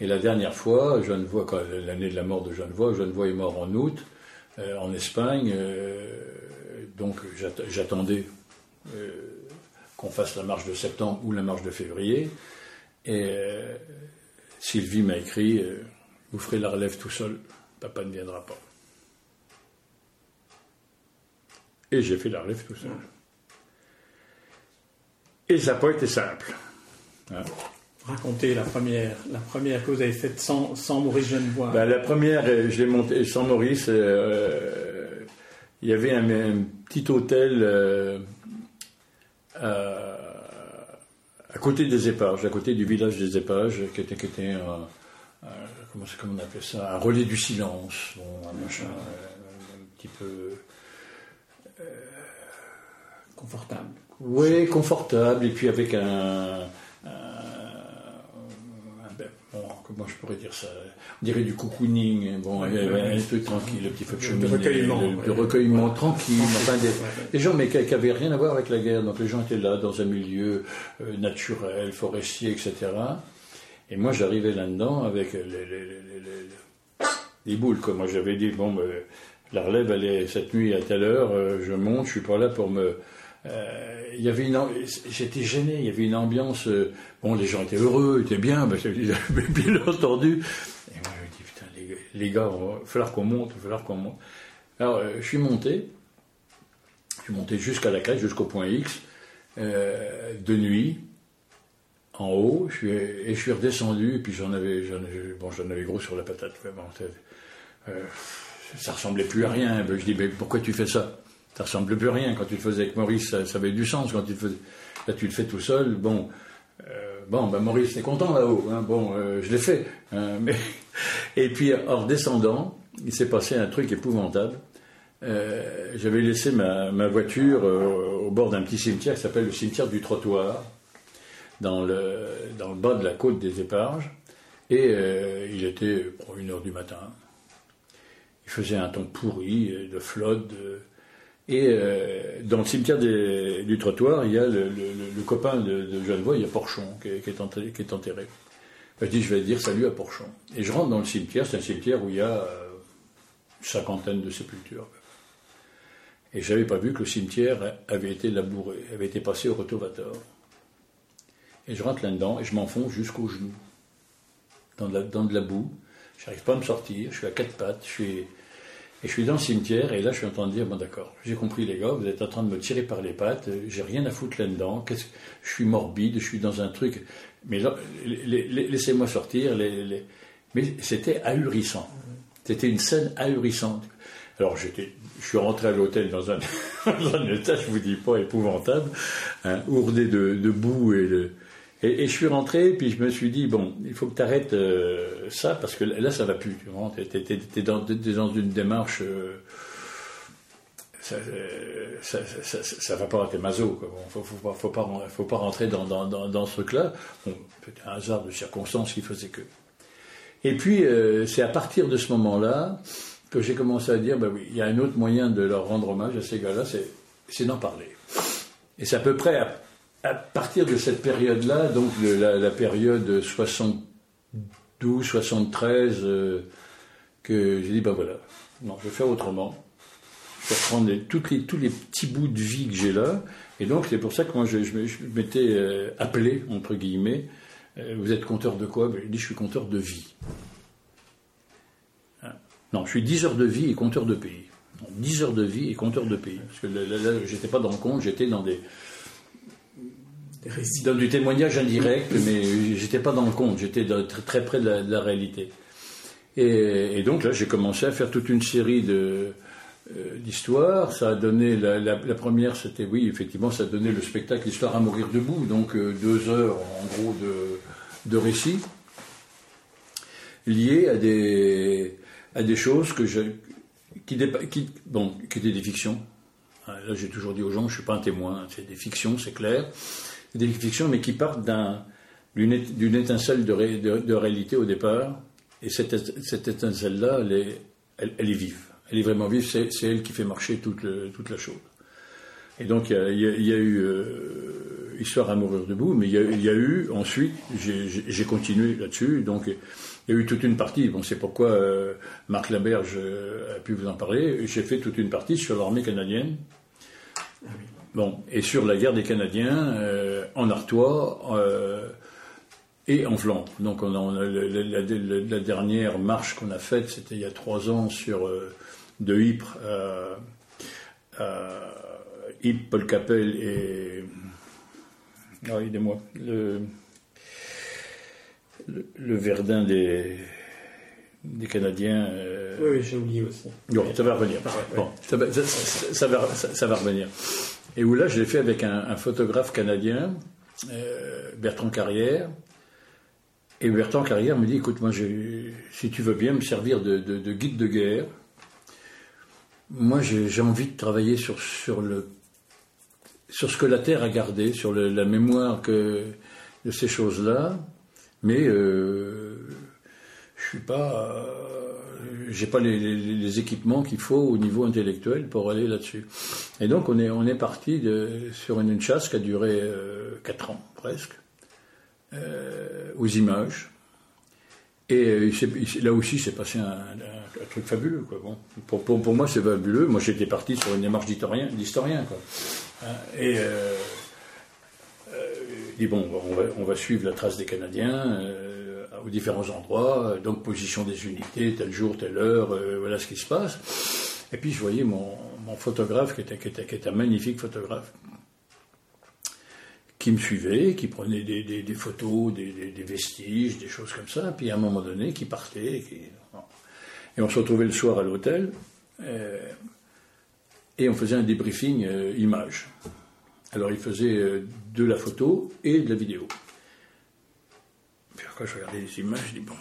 Et la dernière fois, l'année de la mort de Genevois, Genevois est mort en août, euh, en Espagne. Euh, donc j'attendais euh, qu'on fasse la marche de septembre ou la marche de février. Et Sylvie m'a écrit Vous ferez la relève tout seul, papa ne viendra pas. Et j'ai fait la relève tout seul. Et ça n'a pas été simple. Hein. Racontez la première, la première que vous avez faite sans, Maurice Genevois. Ben, la première, je l'ai montée sans Maurice il y avait un, petit hôtel euh, à, côté des épages, à côté du village des épages, qui était, qui était un, comment, on ça, un relais du silence, un machin, un, petit peu confortable. Oui, confortable, et puis avec un, comment je pourrais dire ça? On dirait du cocooning, bon, un truc tranquille, le petit feu de cheminée, de recueillement, de, recueillement tranquille, enfin des, gens mais qui n'avaient rien à voir avec la guerre, donc les gens étaient là dans un milieu euh, naturel, forestier, etc. Et moi j'arrivais là-dedans avec les, les, boules, quoi. Moi j'avais dit, bon, ben, la relève elle est cette nuit à telle heure, euh, je monte, je suis pas là pour me euh, il y avait une, j'étais gêné, il y avait une ambiance. Euh, bon, les gens étaient heureux, étaient bien, avaient bien entendu. Et moi, je me dis putain, les, gars, il va falloir qu'on monte, il va falloir qu'on monte. Alors, euh, je suis monté, je suis monté jusqu'à la crête, jusqu'au point X, de nuit, en haut, je suis, et je suis redescendu, et puis j'en avais, bon, avais gros sur la patate. Bon, ça ressemblait plus à rien. Je dis, mais pourquoi tu fais ça? Ça ressemble plus à rien. Quand tu le faisais avec Maurice, ça, avait du sens. Quand tu le faisais, là, tu le fais tout seul. Bon, euh, bon, ben Maurice est content là-haut. Hein. bon, euh, je l'ai fait. Hein, mais... Et puis, en redescendant, il s'est passé un truc épouvantable. Euh, j'avais laissé ma, voiture au bord d'un petit cimetière qui s'appelle le cimetière du trottoir, dans le, dans le bas de la côte des Éparges. Et il était pour une heure du matin. Il faisait un temps pourri, de flotte, et euh, dans le cimetière du trottoir, il y a le, copain de, de Genevois, il y a Porchon qui est, enterré. Je dis, je vais dire salut à Porchon. Et je rentre dans le cimetière, c'est un cimetière où il y a euh, une cinquantaine de sépultures. Et je n'avais pas vu que le cimetière avait été labouré, avait été passé au retovator. et je rentre là-dedans et je m'enfonce jusqu'au genou dans de la, dans de la boue. J'arrive pas à me sortir, je suis à quatre pattes, je suis, et je suis dans le cimetière et là je suis en train de dire bon d'accord, j'ai compris les gars, vous êtes en train de me tirer par les pattes, j'ai rien à foutre là-dedans, qu'est-ce, je suis morbide, je suis dans un truc, mais laissez-moi sortir, les, mais c'était ahurissant. C'était une scène ahurissante. Alors j'étais, je suis rentré à l'hôtel dans un, état, je vous dis pas, épouvantable, hein, ourdé de, de, boue et de, et, je suis rentré, puis je me suis dit, bon, il faut que tu arrêtes euh, ça, parce que là, ça va plus. Tu es, dans, une démarche. Euh, ça, ça, va pas, t'es maso. Faut, faut, pas, rentrer dans, ce truc-là. Bon, un hasard de circonstances qui faisait que. Et puis, euh, c'est à partir de ce moment-là que j'ai commencé à dire, ben oui, il y a un autre moyen de leur rendre hommage à ces gars-là, c'est d'en parler. Et c'est à peu près à partir de cette période-là, donc la, période 72, 73, euh, que j'ai dit, ben voilà, non, je vais faire autrement. Je vais reprendre toutes les, tous les petits bouts de vie que j'ai là. Et donc, c'est pour ça que moi, je, m'étais euh, appelé, entre guillemets, euh, vous êtes compteur de quoi? Ben, Je dis, je suis compteur de vie. Hein? Non, je suis 10 heures de vie et compteur de pays. 10 heures de vie et compteur de pays. Parce que là, là j'étais pas dans le compte, j'étais dans des, dans du témoignage indirect, mais j'étais pas dans le compte, j'étais très, près de la, réalité. Et, donc là, j'ai commencé à faire toute une série de euh, d'histoires. Ça a donné la, première, c'était oui, effectivement, ça a donné le spectacle Histoire à mourir debout, donc euh, deux heures en gros de, récits liés à des des choses que je qui, qui qui étaient des fictions. Là, j'ai toujours dit aux gens, je suis pas un témoin, c'est des fictions, c'est clair des fictions, mais qui partent d'une étincelle de, réalité au départ. Et cette, étincelle-là, elle est, elle, est, vive. Elle est vraiment vive, c'est elle qui fait marcher toute, toute la chose. Et donc, il y a, eu euh, Histoire à mourir debout, mais il y a, eu, ensuite, j'ai continué là-dessus. Donc, il y a eu toute une partie. Bon, c'est pourquoi euh, Marc Laberge euh, a pu vous en parler. J'ai fait toute une partie sur l'armée canadienne. Ah Bon, et sur la guerre des Canadiens en Artois euh, et en Flandre. Donc on a, la, dernière marche qu'on a faite, c'était il y a trois ans sur euh, de Ypres à, Ypres, Paul Capel et ah, aidez-moi le, le, Verdun des des Canadiens. Oui, oui j'ai oublié aussi. Bon, ça va revenir. Bon, ça, va, ça, va, revenir et où là, je l'ai fait avec un, photographe canadien, euh, Bertrand Carrière. Et Bertrand Carrière me dit, écoute, moi, si tu veux bien me servir de, guide de guerre, moi, j'ai envie de travailler sur, ce que la Terre a gardé, sur la mémoire de ces choses-là, mais euh, je suis pas j'ai pas les, équipements qu'il faut au niveau intellectuel pour aller là-dessus. Et donc on est, on est parti sur une, chasse qui a duré euh, 4 ans presque, euh, aux images. Et euh, là aussi, c'est passé un, truc fabuleux. Quoi. Bon, pour, pour, pour moi, c'est fabuleux. Moi, j'étais parti sur une démarche d'historien. Hein, et euh, euh, dit bon, on va, suivre la trace des Canadiens. Euh, aux différents endroits, euh, donc position des unités, tel jour, telle heure, euh, voilà ce qui se passe. Et puis je voyais mon, photographe, qui était, un magnifique photographe, qui me suivait, qui prenait des, photos, des, vestiges, des choses comme ça, puis à un moment donné, qui partait. Et on se retrouvait le soir à l'hôtel, euh, et on faisait un débriefing image. Alors il faisait de la photo et de la vidéo quand je regardais les images, je dis bon,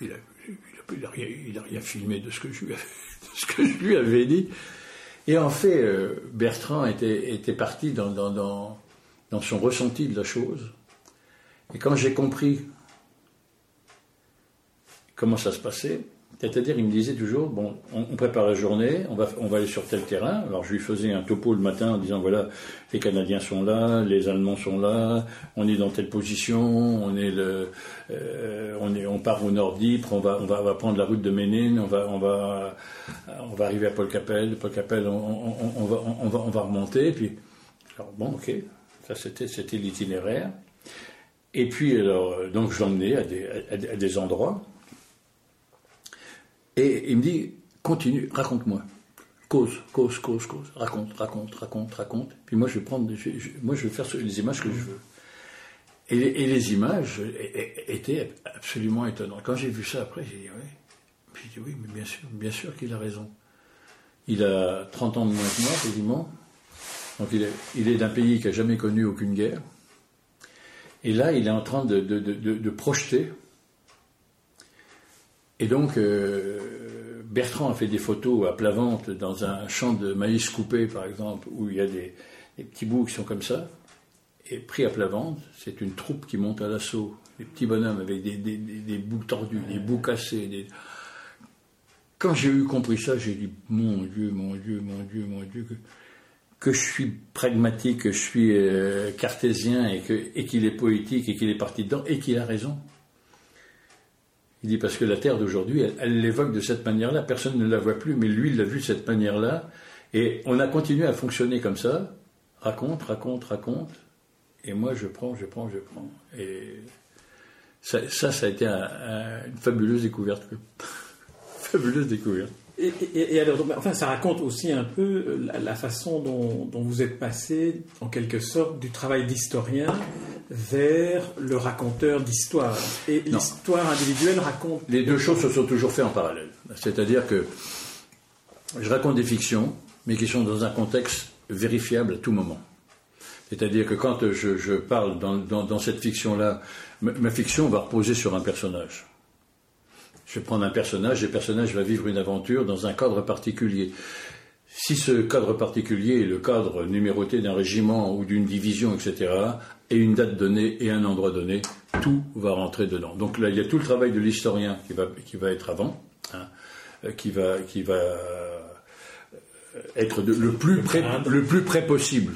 il n'a rien, filmé de ce, que je lui avais, dit. Et en fait, euh, Bertrand était, parti dans, son ressenti de la chose. Et quand j'ai compris comment ça se passait, c'est-à-dire, il me disait toujours, bon, on, prépare la journée, on va, on va aller sur tel terrain. Alors, je lui faisais un topo le matin en disant, voilà, les Canadiens sont là, les Allemands sont là, on est dans telle position, on est le, euh, on est, on part au nord d'Ypres, on va, on va, on va prendre la route de Ménine, on va, on va, on va arriver à Paul Capel, Paul Capel, on, va, on va, on va remonter, puis, alors bon, ok, Ça, c'était, l'itinéraire. Et puis, alors, donc, je l'emmenais à des, à des endroits. Et il me dit, continue, raconte-moi. Cause, cause, cause, cause. Raconte, raconte, raconte, raconte. Puis moi, je vais prendre, moi, je vais faire les images que je veux. Et les, images étaient absolument étonnantes. Quand j'ai vu ça après, j'ai dit, oui. Puis j'ai dit, oui, mais bien sûr, bien sûr qu'il a raison. Il a 30 ans de moins que moi, quasiment. Donc il est, il est d'un pays qui n'a jamais connu aucune guerre. Et là, il est en train de, de, de, projeter. Et donc, euh, Bertrand a fait des photos à plat ventre dans un champ de maïs coupé, par exemple, où il y a des, petits bouts qui sont comme ça. Et pris à plat ventre, c'est une troupe qui monte à l'assaut. Des petits bonhommes avec des, des, bouts tordus, des bouts cassés. Quand j'ai eu compris ça, j'ai dit, mon Dieu, mon Dieu, mon Dieu, mon Dieu, que je suis pragmatique, que je suis euh, cartésien et, que, et qu'il est poétique et qu'il est parti dedans et qu'il a raison. Il dit parce que la Terre d'aujourd'hui, elle l'évoque de cette manière-là, personne ne la voit plus, mais lui, il l'a vu de cette manière-là, et on a continué à fonctionner comme ça, raconte, raconte, raconte, et moi je prends, je prends, je prends. Et ça, ça, a été une fabuleuse découverte. fabuleuse découverte. Et, alors, enfin, ça raconte aussi un peu euh, la, façon dont, vous êtes passé, en quelque sorte, du travail d'historien vers le raconteur d'histoire. Et l'histoire individuelle raconte. Les deux choses se sont toujours faites en parallèle. C'est-à-dire que je raconte des fictions, mais qui sont dans un contexte vérifiable à tout moment. C'est-à-dire que quand je, parle dans, cette fiction-là, ma fiction va reposer sur un personnage. Je vais prendre un personnage, et le personnage va vivre une aventure dans un cadre particulier. Si ce cadre particulier est le cadre numéroté d'un régiment ou d'une division, etc., et une date donnée et un endroit donné, tout va rentrer dedans. Donc là, il y a tout le travail de l'historien qui va, qui va être avant, hein, euh, qui va, qui va euh, être le, plus près, le plus près possible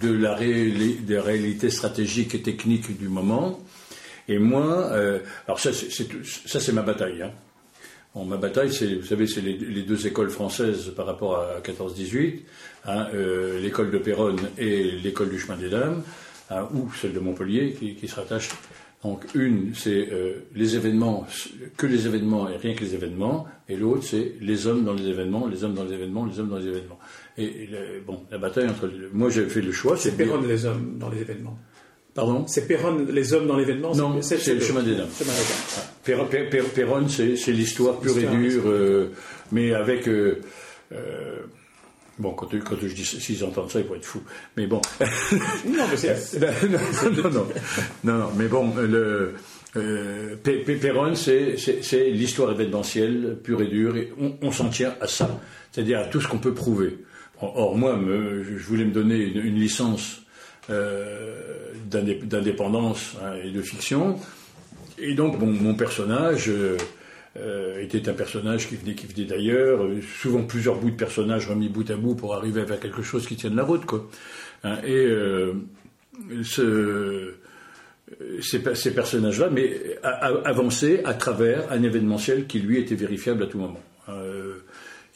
de la des réalités stratégiques et techniques du moment, et moi, euh, alors ça, c'est ma bataille. Hein. Bon, ma bataille, c'est, vous savez, c'est les, deux écoles françaises par rapport à 14-18, hein, euh, l'école de Péronne et l'école du chemin des dames, hein, ou celle de Montpellier, qui, qui se rattache. Donc une, c'est euh, les événements, que les événements et rien que les événements, et l'autre, c'est les hommes dans les événements, les hommes dans les événements, les hommes dans les événements. Et, bon, la bataille entre, moi j'ai fait le choix, c'est Péronne les hommes dans les événements. Pardon? C'est Péronne, les hommes dans l'événement Non, c'est le chemin des dames. Péronne, c'est l'histoire pure et dure, euh, mais avec. Euh, bon, quand, quand, je dis s'ils entendent ça, ils vont être fous. Mais bon. non, mais c'est. non, non, non, non, non, mais bon, le. Euh, Péronne, c'est l'histoire événementielle pure et dure, et on, s'en tient à ça, c'est-à-dire à tout ce qu'on peut prouver. Or, moi, je voulais me donner une licence euh, d'indépendance hein, et de fiction. Et donc mon, personnage euh, euh, était un personnage qui venait, qui venait d'ailleurs, souvent plusieurs bouts de personnages remis bout à bout pour arriver à quelque chose qui tienne la route. Quoi. Hein, et ce, ces, personnages-là, mais à travers un événementiel qui lui était vérifiable à tout moment. Hein,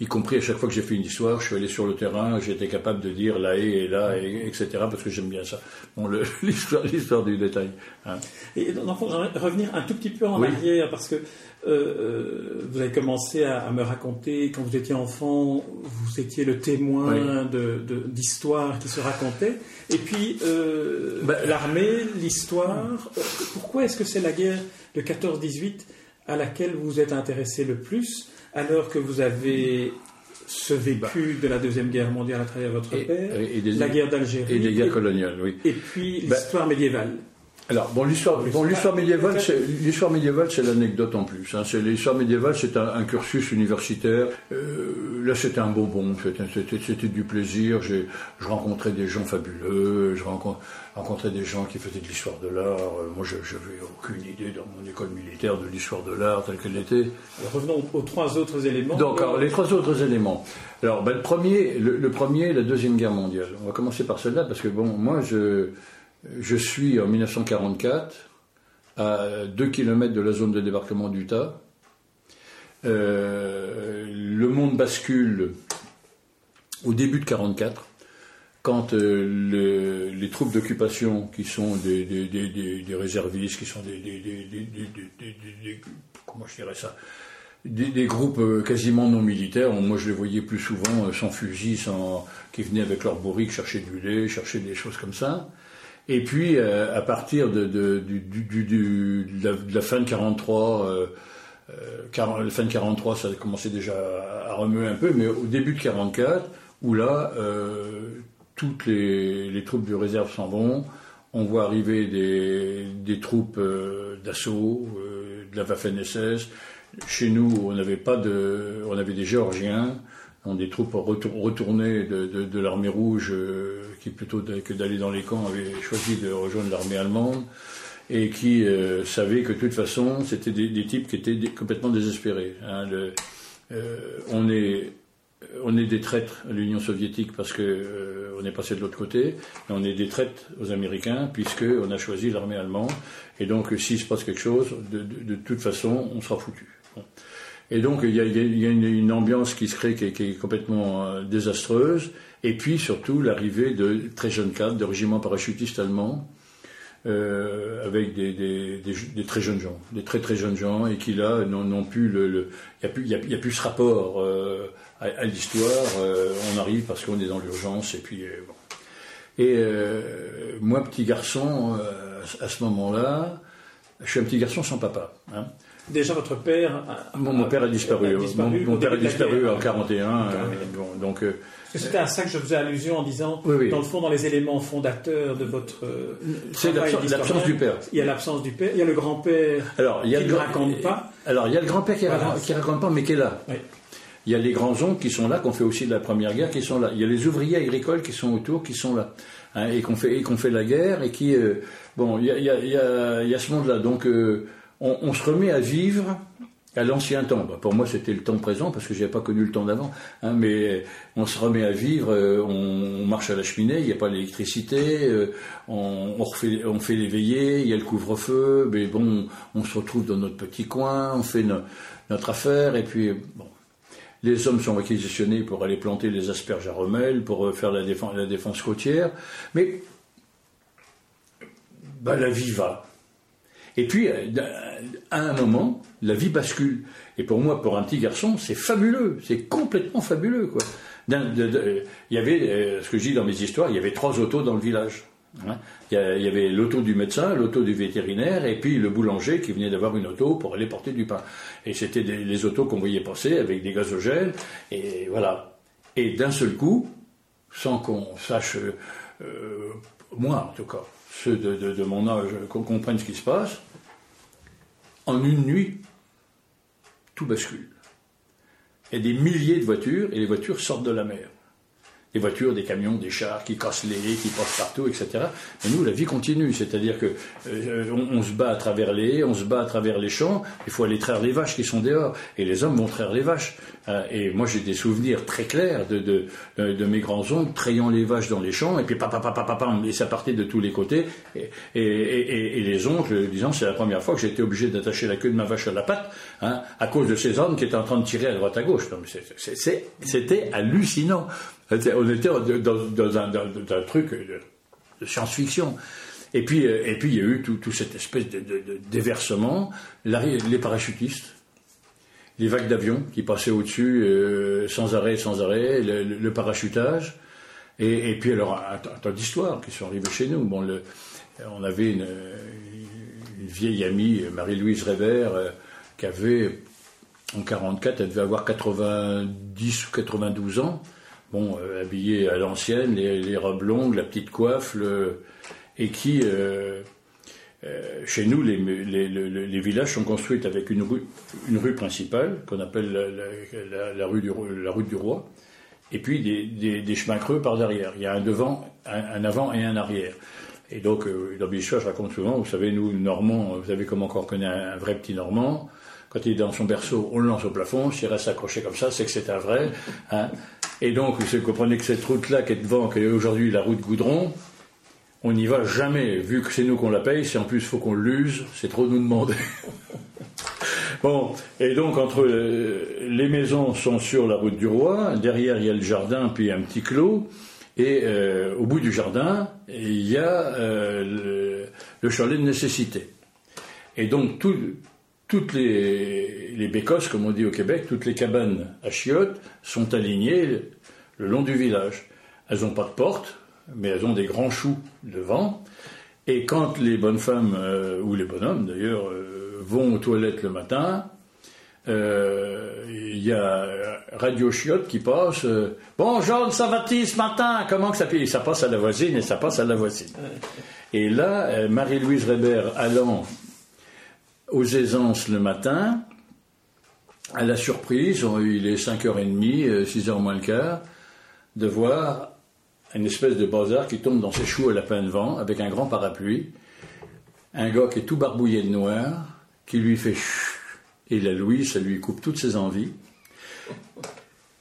y compris à chaque fois que j'ai fait une histoire, je suis allé sur le terrain, j'étais capable de dire là et là, et, etc., parce que j'aime bien ça. Bon, l'histoire, du détail. Hein. Et donc, revenir un tout petit peu en arrière, parce que euh, euh, vous avez commencé à, me raconter, quand vous étiez enfant, vous étiez le témoin de, d'histoires qui se racontaient. Et puis, euh, bah, l'armée, l'histoire, pourquoi est-ce que c'est la guerre de 14-18 à laquelle vous êtes intéressé le plus? Alors que vous avez ce vécu de la Deuxième Guerre mondiale à travers votre père, la guerre d'Algérie. Et des guerres coloniales, oui. Et puis bah, l'histoire médiévale. Alors, bon, l'histoire, bon, médiévale, c'est, l'histoire médiévale, c'est l'anecdote en plus. Hein. C'est, l'histoire médiévale, c'est un, cursus universitaire. Euh, là, c'était un bonbon, c'était, du plaisir. Je rencontrais des gens fabuleux, je rencontrais des gens qui faisaient de l'histoire de l'art. Euh, moi, je n'avais aucune idée dans mon école militaire de l'histoire de l'art telle qu'elle était. revenons aux trois autres éléments. Donc, les trois autres éléments. Alors, ben, le premier, le, le, premier, la deuxième guerre mondiale. On va commencer par celle-là parce que bon, moi, je je suis en 1944 à 2 km de la zone de débarquement d'Utah. Le monde bascule au début de 1944, quand les troupes d'occupation, qui sont des, réservistes, qui sont des, comment je dirais ça, des, groupes quasiment non militaires, moi je les voyais plus souvent sans fusil, sans, qui venaient avec leur bourrique chercher du lait, chercher des choses comme ça. Et puis, à partir de, la, fin de 1943, euh, 40, fin de 43, ça commençait déjà à remuer un peu, mais au début de 44, où là, euh, toutes les, troupes de réserve s'en vont. On voit arriver des, troupes euh, d'assaut, de la Waffen-SS. Chez nous, on avait pas de, on avait des Géorgiens, donc des troupes retournées de, de l'armée rouge, qui plutôt que d'aller dans les camps avait choisi de rejoindre l'armée allemande et qui euh, savaient que de toute façon, c'était des, types qui étaient complètement désespérés. Hein. Euh, on, est, on est des traîtres à l'Union soviétique parce qu'on euh, est passé de l'autre côté, et on est des traîtres aux Américains puisqu'on a choisi l'armée allemande. Et donc, s'il se passe quelque chose, de, toute façon, on sera foutu. Et donc, il y a, une, ambiance qui se crée qui est, complètement désastreuse. Et puis, surtout, l'arrivée de très jeunes cadres, de régiments parachutistes allemands, euh, avec des, des, des, très jeunes gens, des très très jeunes gens, et qui là n'ont plus le, il n'y a, a, plus ce rapport euh, à, l'histoire. Euh, on arrive parce qu'on est dans l'urgence, et puis bon. Et moi, petit garçon, à ce moment-là, je suis un petit garçon sans papa. Hein. Déjà, votre père. mon, père a disparu. mon, père a disparu en 41. donc c'était à ça que je faisais allusion en disant, dans le fond, dans les éléments fondateurs de votre. Euh, c'est l'absence du père. Il y a l'absence du père, il y a le grand-père qui ne raconte pas. Alors, il y a le grand-père qui ne raconte, pas, mais qui est là. Il y a les grands-oncles qui sont là, qu'on fait aussi de la Première Guerre, qui sont là. Il y a les ouvriers agricoles qui sont autour, qui sont là. Hein, et qu'on fait, qu'on fait la guerre, et qui. Euh, bon, il y a, y, a, y a, ce monde-là. Donc, euh, on, on, se remet à vivre à l'ancien temps. Bah, pour moi, c'était le temps présent parce que je n'avais pas connu le temps d'avant. Hein, mais on se remet à vivre, euh, on, marche à la cheminée, il n'y a pas d'électricité, euh, on, fait les veillées, il y a le couvre-feu, mais bon, on se retrouve dans notre petit coin, on fait notre affaire, et puis bon. Les hommes sont réquisitionnés pour aller planter les asperges à remelles, pour euh, faire la défense, la défense côtière, mais bah, la vie va. Et puis, à un moment, la vie bascule. Et pour moi, pour un petit garçon, c'est fabuleux, c'est complètement fabuleux. Quoi. il y avait, euh, ce que je dis dans mes histoires, il y avait trois autos dans le village. Hein. il, y avait l'auto du médecin, l'auto du vétérinaire, et puis le boulanger qui venait d'avoir une auto pour aller porter du pain. Et c'était les autos qu'on voyait passer avec des gazogènes, et voilà. Et d'un seul coup, sans qu'on sache, euh, moi en tout cas, ceux de mon âge, qu'on comprenne ce qui se passe, en une nuit, tout bascule. A des milliers de voitures et les voitures sortent de la mer des voitures, des camions, des chars qui cassent les haies, qui passent partout, etc. Mais nous, la vie continue, c'est-à-dire que euh, on, se bat à travers les haies, on se bat à travers les champs. Il faut aller traire les vaches qui sont dehors, et les hommes vont traire les vaches. Euh, et moi, j'ai des souvenirs très clairs de, de, mes grands-oncles trayant les vaches dans les champs, et puis papa, papa, papa, et ça partait de tous les côtés. Et, et, et, les oncles disant, c'est la première fois que j'ai été obligé d'attacher la queue de ma vache à la patte, hein, à cause de ces hommes qui étaient en train de tirer à droite à gauche. C'était hallucinant. On était dans, un, truc de science-fiction. Et puis, euh, et puis il y a eu tout, cette espèce de, déversement, les parachutistes, les vagues d'avions qui passaient au-dessus euh, sans arrêt, sans arrêt, le, parachutage, et, puis alors un, tas d'histoires qui sont arrivées chez nous. Bon, on avait une, vieille amie, Marie-Louise Rébert, euh, qui avait en 44, elle devait avoir 90 ou 92 ans bon, euh, habillés à l'ancienne, les, robes longues, la petite coiffe, et qui, euh, euh, chez nous, les, villages sont construits avec une rue, principale, qu'on appelle la, rue du, route du roi, et puis des, chemins creux par derrière. Il y a un devant, un, avant et un arrière. Et donc, dans mes je raconte souvent, vous savez, nous, Normands, vous savez comment on connaît un, vrai petit Normand, quand il est dans son berceau, on le lance au plafond, s'il reste accroché comme ça, c'est que c'est un vrai. Hein. Et donc, vous comprenez que cette route-là qui est devant, qui est aujourd'hui la route Goudron, on n'y va jamais, vu que c'est nous qu'on la paye, si en plus il faut qu'on l'use, c'est trop nous demander. bon, et donc entre euh, les maisons sont sur la route du roi, derrière il y a le jardin, puis un petit clos, Et euh, au bout du jardin, il y a euh, le, chalet de nécessité. Et donc, toutes les, les bécosses, comme on dit au Québec, toutes les cabanes à chiottes sont alignées le long du village. Elles n'ont pas de porte, mais elles ont des grands choux devant. Et quand les bonnes femmes, euh, ou les bonhommes d'ailleurs, vont aux toilettes le matin, euh, il y a Radio Chiotte qui passe. Euh, bon, Jean, ça va ce matin? Comment que ça passe Ça passe à la voisine et ça passe à la voisine. Et là, euh, Marie-Louise Reber allant aux aisances le matin, à la surprise, il est 5h30, 6h moins le quart, de voir une espèce de bazar qui tombe dans ses choux à la pleine vent avec un grand parapluie, un gars qui est tout barbouillé de noir, qui lui fait chut et la Louise, ça lui coupe toutes ses envies.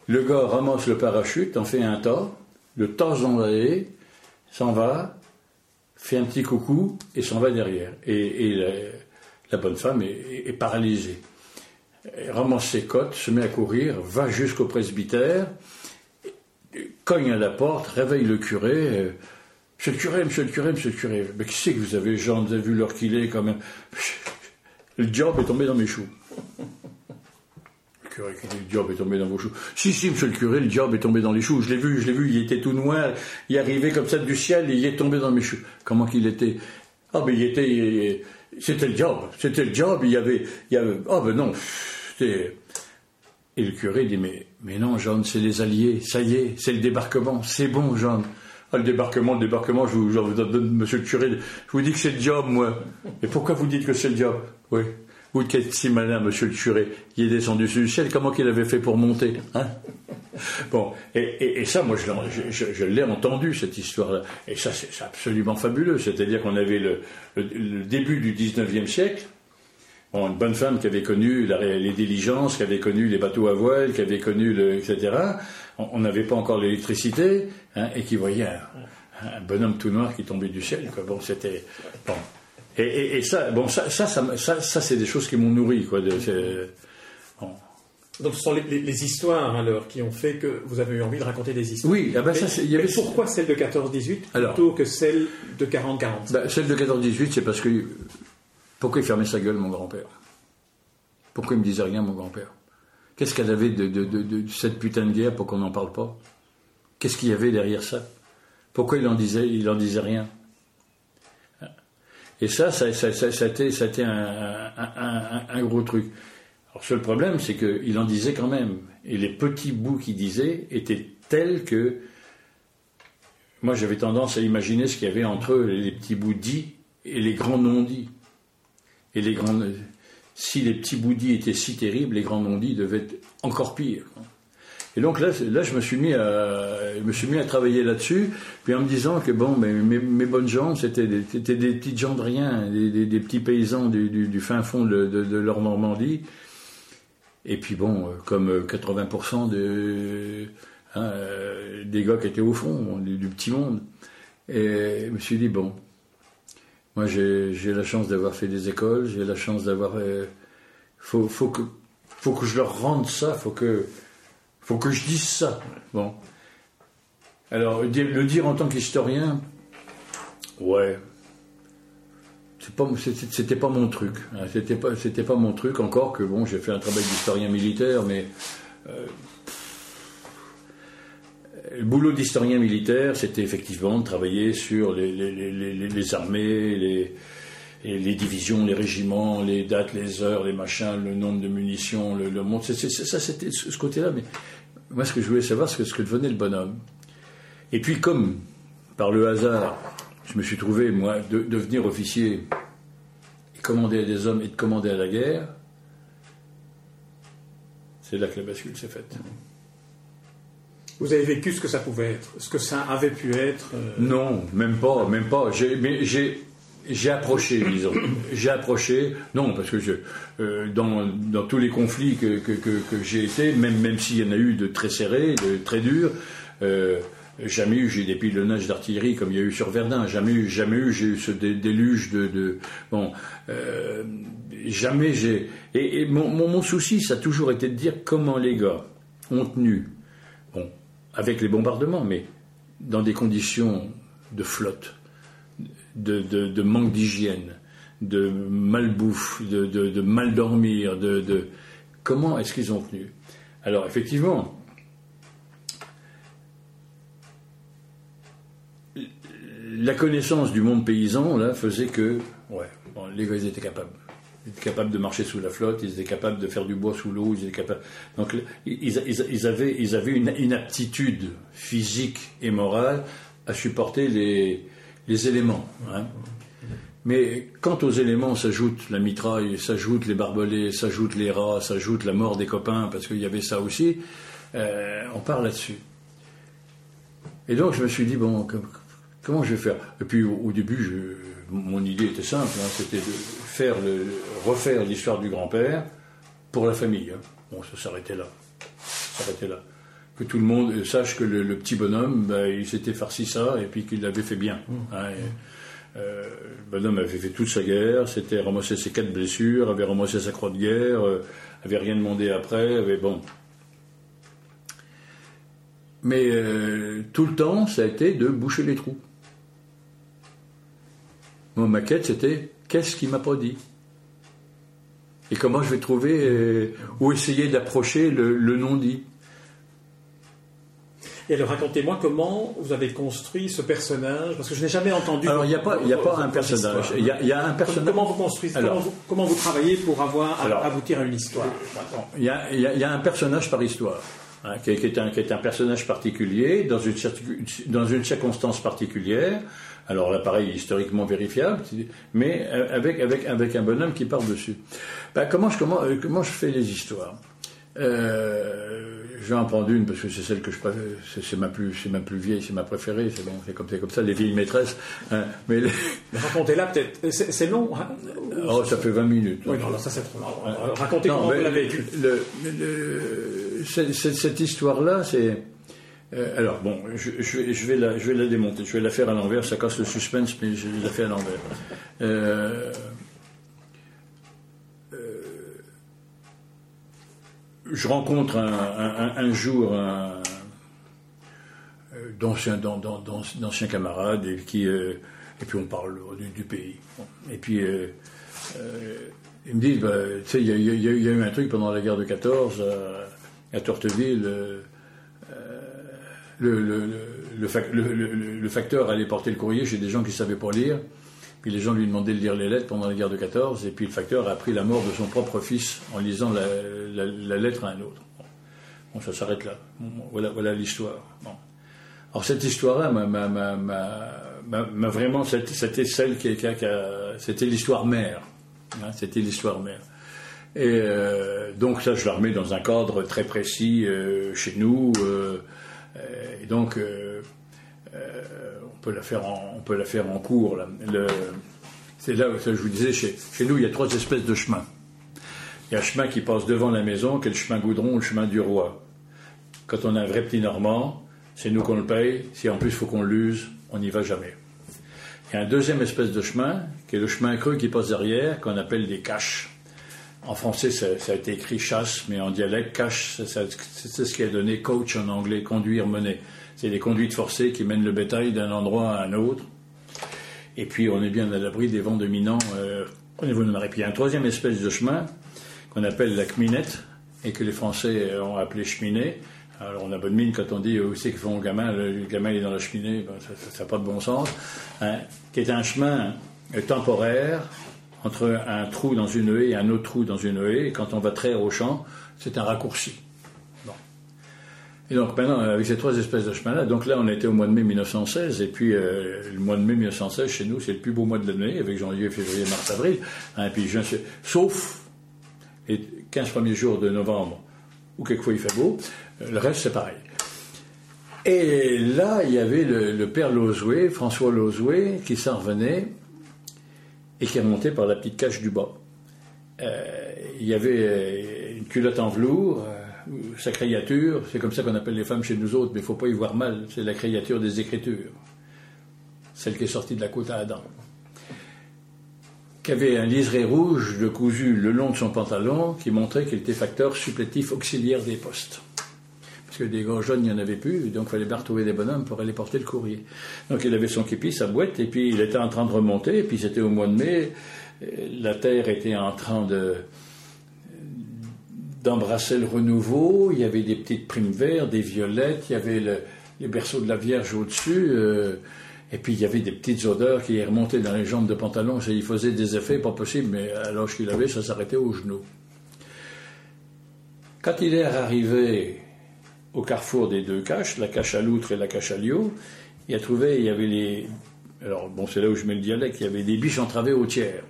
Le gars ramasse le parachute, en fait un tas, le tasse dans s'en va, fait un petit coucou et s'en va derrière. La, bonne femme est, paralysée. Elle ramasse ses côtes, se met à courir, va jusqu'au presbytère, cogne à la porte, réveille le curé. Euh, monsieur le curé, monsieur le curé, monsieur le curé. Mais qui c'est que vous avez, Jean, vous avez vu l'heure qu'il est quand même Le job est tombé dans mes choux. Le curé qui dit, le diable est tombé dans vos choux. Si, si, monsieur le curé, le diable est tombé dans les choux. Je l'ai vu, je l'ai vu, il était tout noir, il arrivait comme ça du ciel il est tombé dans mes choux. Comment qu'il était? Ah, ben il était, c'était le diable, c'était le diable, il y avait, il y avait, ah ben non. Et le curé dit, mais, mais non, Jean, c'est les alliés, ça y est, c'est le débarquement, c'est bon, Jean. Ah, le débarquement, le débarquement, je vous, je donne, monsieur le curé, je vous dis que c'est le diable, moi. Et pourquoi vous dites que c'est le diable Oui. Qui êtes si malin, monsieur le curé, il est descendu sur le ciel, comment qu'il avait fait pour monter hein? Bon, et, ça, moi, je, l'ai entendu, cette histoire-là. Et ça, c'est absolument fabuleux. C'est-à-dire qu'on avait le, début du 19e siècle, une bonne femme qui avait connu les diligences, qui avait connu les bateaux à voile, qui avait connu etc. On n'avait pas encore l'électricité, hein, et qui voyait un, bonhomme tout noir qui tombait du ciel. Bon, c'était bon. Et, ça, bon, ça, ça, ça, ça, c'est des choses qui m'ont nourri, quoi. De, Donc ce sont les, histoires alors qui ont fait que vous avez eu envie de raconter des histoires. Oui, ah ben ça, il y avait... pourquoi celle de 14-18 plutôt que celle de 40-40 ben, Celle de 14-18, c'est parce que pourquoi il fermait sa gueule, mon grand-père? Pourquoi il me disait rien, mon grand-père? Qu'est-ce qu'elle avait de, de, de, cette putain de guerre pour qu'on n'en parle pas? Qu'est-ce qu'il y avait derrière ça? Pourquoi il en disait, il en disait rien? Et ça, ça, ça, ça, a été, un, gros truc. Alors, seul problème, c'est qu'il en disait quand même. Et les petits bouts qu'il disait étaient tels que. Moi, j'avais tendance à imaginer ce qu'il y avait entre les petits bouts dits et les grands non-dits. Et les grands. Si les petits bouts dits étaient si terribles, les grands non-dits devaient être encore pires. Et donc là, là je, me suis mis à, je me suis mis à travailler là-dessus, puis en me disant que bon, mes, mes, bonnes gens, c'était des, des, petites gens de rien, des, petits paysans du, fin fond de, de, leur Normandie. Et puis bon, comme 80% de, hein, des gars qui étaient au fond, du, petit monde. Et je me suis dit, bon, moi j'ai la chance d'avoir fait des écoles, j'ai la chance d'avoir... Euh, faut, faut, que, faut que je leur rende ça, faut que faut que je dise ça. Bon. Alors, le dire en tant qu'historien, ouais, c'était pas mon truc. Hein. C'était pas, pas mon truc encore que bon, j'ai fait un travail d'historien militaire, mais euh, le boulot d'historien militaire, c'était effectivement de travailler sur les, les, armées, les, les, divisions, les régiments, les dates, les heures, les machins, le nombre de munitions, le, le monde. ça, c'était ce côté-là, mais moi, ce que je voulais savoir, c'est ce que devenait le bonhomme. Et puis, comme par le hasard, je me suis trouvé, moi, de, devenir officier et commander à des hommes et de commander à la guerre, c'est là que la bascule s'est faite. Vous avez vécu ce que ça pouvait être, ce que ça avait pu être euh, Non, même pas, même pas. Mais j'ai j'ai approché, disons. J'ai approché, non, parce que je, euh, dans, dans, tous les conflits que, que, que, j'ai été, même, même s'il y en a eu de très serrés, de très durs, euh, jamais eu j'ai des pilonnages d'artillerie comme il y a eu sur Verdun, jamais eu, jamais eu j'ai eu ce déluge de, de bon, euh, jamais j'ai et, mon, mon, mon, souci ça a toujours été de dire comment les gars ont tenu, bon, avec les bombardements, mais dans des conditions de flotte, de, manque d'hygiène, de malbouffe, de, de, mal dormir, de, comment est-ce qu'ils ont tenu? Alors effectivement, la connaissance du monde paysan là faisait que ouais, les gars étaient capables. Ils étaient capables de marcher sous la flotte, ils étaient capables de faire du bois sous l'eau, ils étaient capables. Donc ils, avaient, ils avaient une, aptitude physique et morale à supporter les, les éléments. Hein. Mais quant aux éléments, s'ajoute la mitraille, s'ajoute les barbelés, s'ajoute les rats, s'ajoute la mort des copains, parce qu'il y avait ça aussi. Euh, on part là-dessus. Et donc je me suis dit, bon, comment je vais faire? Et puis au, début, mon idée était simple, hein, c'était de faire le, refaire l'histoire du grand-père pour la famille. Hein. Bon, ça s'arrêtait là. Ça s'arrêtait là. Que tout le monde sache que le, petit bonhomme, ben, il s'était farci ça et puis qu'il l'avait fait bien. Mmh. Hein, euh, le bonhomme avait fait toute sa guerre, s'était ramassé ses quatre blessures, avait ramassé sa croix de guerre, euh, avait rien demandé après, avait bon. Mais euh, tout le temps, ça a été de boucher les trous. Mon maquette, c'était qu'est-ce qu'il m'a pas dit? Et comment je vais trouver ou essayer d'approcher le, non-dit? Et alors racontez-moi comment vous avez construit ce personnage, parce que je n'ai jamais entendu. Alors il n'y a pas, il a pas un personnage. Il y, a, un personnage. Comment vous construisez comment, vous, travaillez pour avoir aboutir à une histoire? Il y, a, un personnage par histoire. Hein, qui, est un, qui, est un, personnage particulier, dans une, dans une circonstance particulière, alors là, pareil, historiquement vérifiable, mais euh, avec, avec, avec un bonhomme qui part dessus. Ben, comment, je, comment, euh, comment je fais les histoires? Euh, je vais en prendre une parce que c'est celle que je préfère, c'est ma plus, c'est ma plus vieille, c'est ma préférée. C'est bon, c'est comme, comme ça, les vieilles maîtresses. Hein. mais racontez-la peut-être. C'est long. Hein oh, ça fait 20 minutes. Oui, non, ça c'est trop long. Racontez comment vous l'avez vécu. cette histoire-là, c'est euh, alors, bon, je, vais la, je vais la démonter, je vais la faire à l'envers, ça casse le suspense, mais je la fais à l'envers. Euh, euh, je rencontre un, jour un, d'anciens camarades, et, qui, et puis on parle du, pays. Et puis, ils me disent, bah, tu sais, il y, a eu un truc pendant la guerre de 14 à, Torteville le, facteur allait porter le courrier chez des gens qui savaient pas lire. Puis les gens lui demandaient de lire les lettres pendant la guerre de 14. Et puis le facteur a appris la mort de son propre fils en lisant la, lettre à un autre. Bon, ça s'arrête là. voilà, voilà l'histoire. Alors cette histoire-là vraiment. C'était celle qui, qui, C'était l'histoire mère. Hein, c'était l'histoire mère. Et euh, donc ça, je la remets dans un cadre très précis euh, chez nous. Euh, et donc, on, peut la faire en, on peut la faire en cours. c'est là où je vous disais, chez, chez nous, il y a trois espèces de chemins. Il y a un chemin qui passe devant la maison, qui est le chemin goudron ou le chemin du roi. Quand on a un vrai petit Normand, c'est nous qu'on le paye. Si en plus il faut qu'on l'use, on n'y va jamais. Il y a un deuxième espèce de chemin, qui est le chemin creux qui passe derrière, qu'on appelle des caches. En français, ça, a été écrit chasse, mais en dialecte, cache, c'est ce qui a donné coach en anglais, conduire, mener. C'est des conduites forcées qui mènent le bétail d'un endroit à un autre. Et puis, on est bien à l'abri des vents dominants euh, au niveau de marée. Puis, il y a un troisième espèce de chemin qu'on appelle la cminette et que les Français ont appelé cheminée. Alors, on a bonne mine quand on dit où c'est qu'ils font au gamin, le, gamin est dans la cheminée, ben, ça n'a pas de bon sens. Hein, qui est un chemin temporaire entre un trou dans une haie et un autre trou dans une haie, et quand on va traire au champ, c'est un raccourci. Et donc maintenant, avec ces trois espèces de chemins-là, donc là on était au mois de mai 1916, et puis euh, le mois de mai 1916 chez nous c'est le plus beau mois de l'année, avec janvier, février, mars, avril, hein, puis sauf les 15 premiers jours de novembre, où quelquefois il fait beau, euh, le reste c'est pareil. Et là, il y avait le, père Lozoué, François Lozoué, qui s'en revenait, et qui remontait par la petite cache du bas. Euh, il y avait une culotte en velours, sa créature, c'est comme ça qu'on appelle les femmes chez nous autres, mais il ne faut pas y voir mal, c'est la créature des Écritures, celle qui est sortie de la côte à Adam, qui avait un liseré rouge de cousu le long de son pantalon qui montrait qu'il était facteur supplétif auxiliaire des postes. parce que des gars jeunes, n'y en avait plus, donc il fallait bien retrouver des bonhommes pour aller porter le courrier. Donc il avait son képi, sa boîte, et puis il était en train de remonter, et puis c'était au mois de mai, la terre était en train de d'embrasser le renouveau, il y avait des petites primes vertes, des violettes, il y avait les berceaux de la Vierge au-dessus, euh, et puis il y avait des petites odeurs qui remontaient dans les jambes de pantalon, et il faisait des effets pas possibles, mais à l'âge qu'il avait, ça s'arrêtait aux genoux. Quand il est arrivé au carrefour des deux caches, la cache à loutre et la cache à liot, il a trouvé, il y avait les. Alors, bon, c'est là où je mets le dialecte, il y avait des biches entravées au tiers.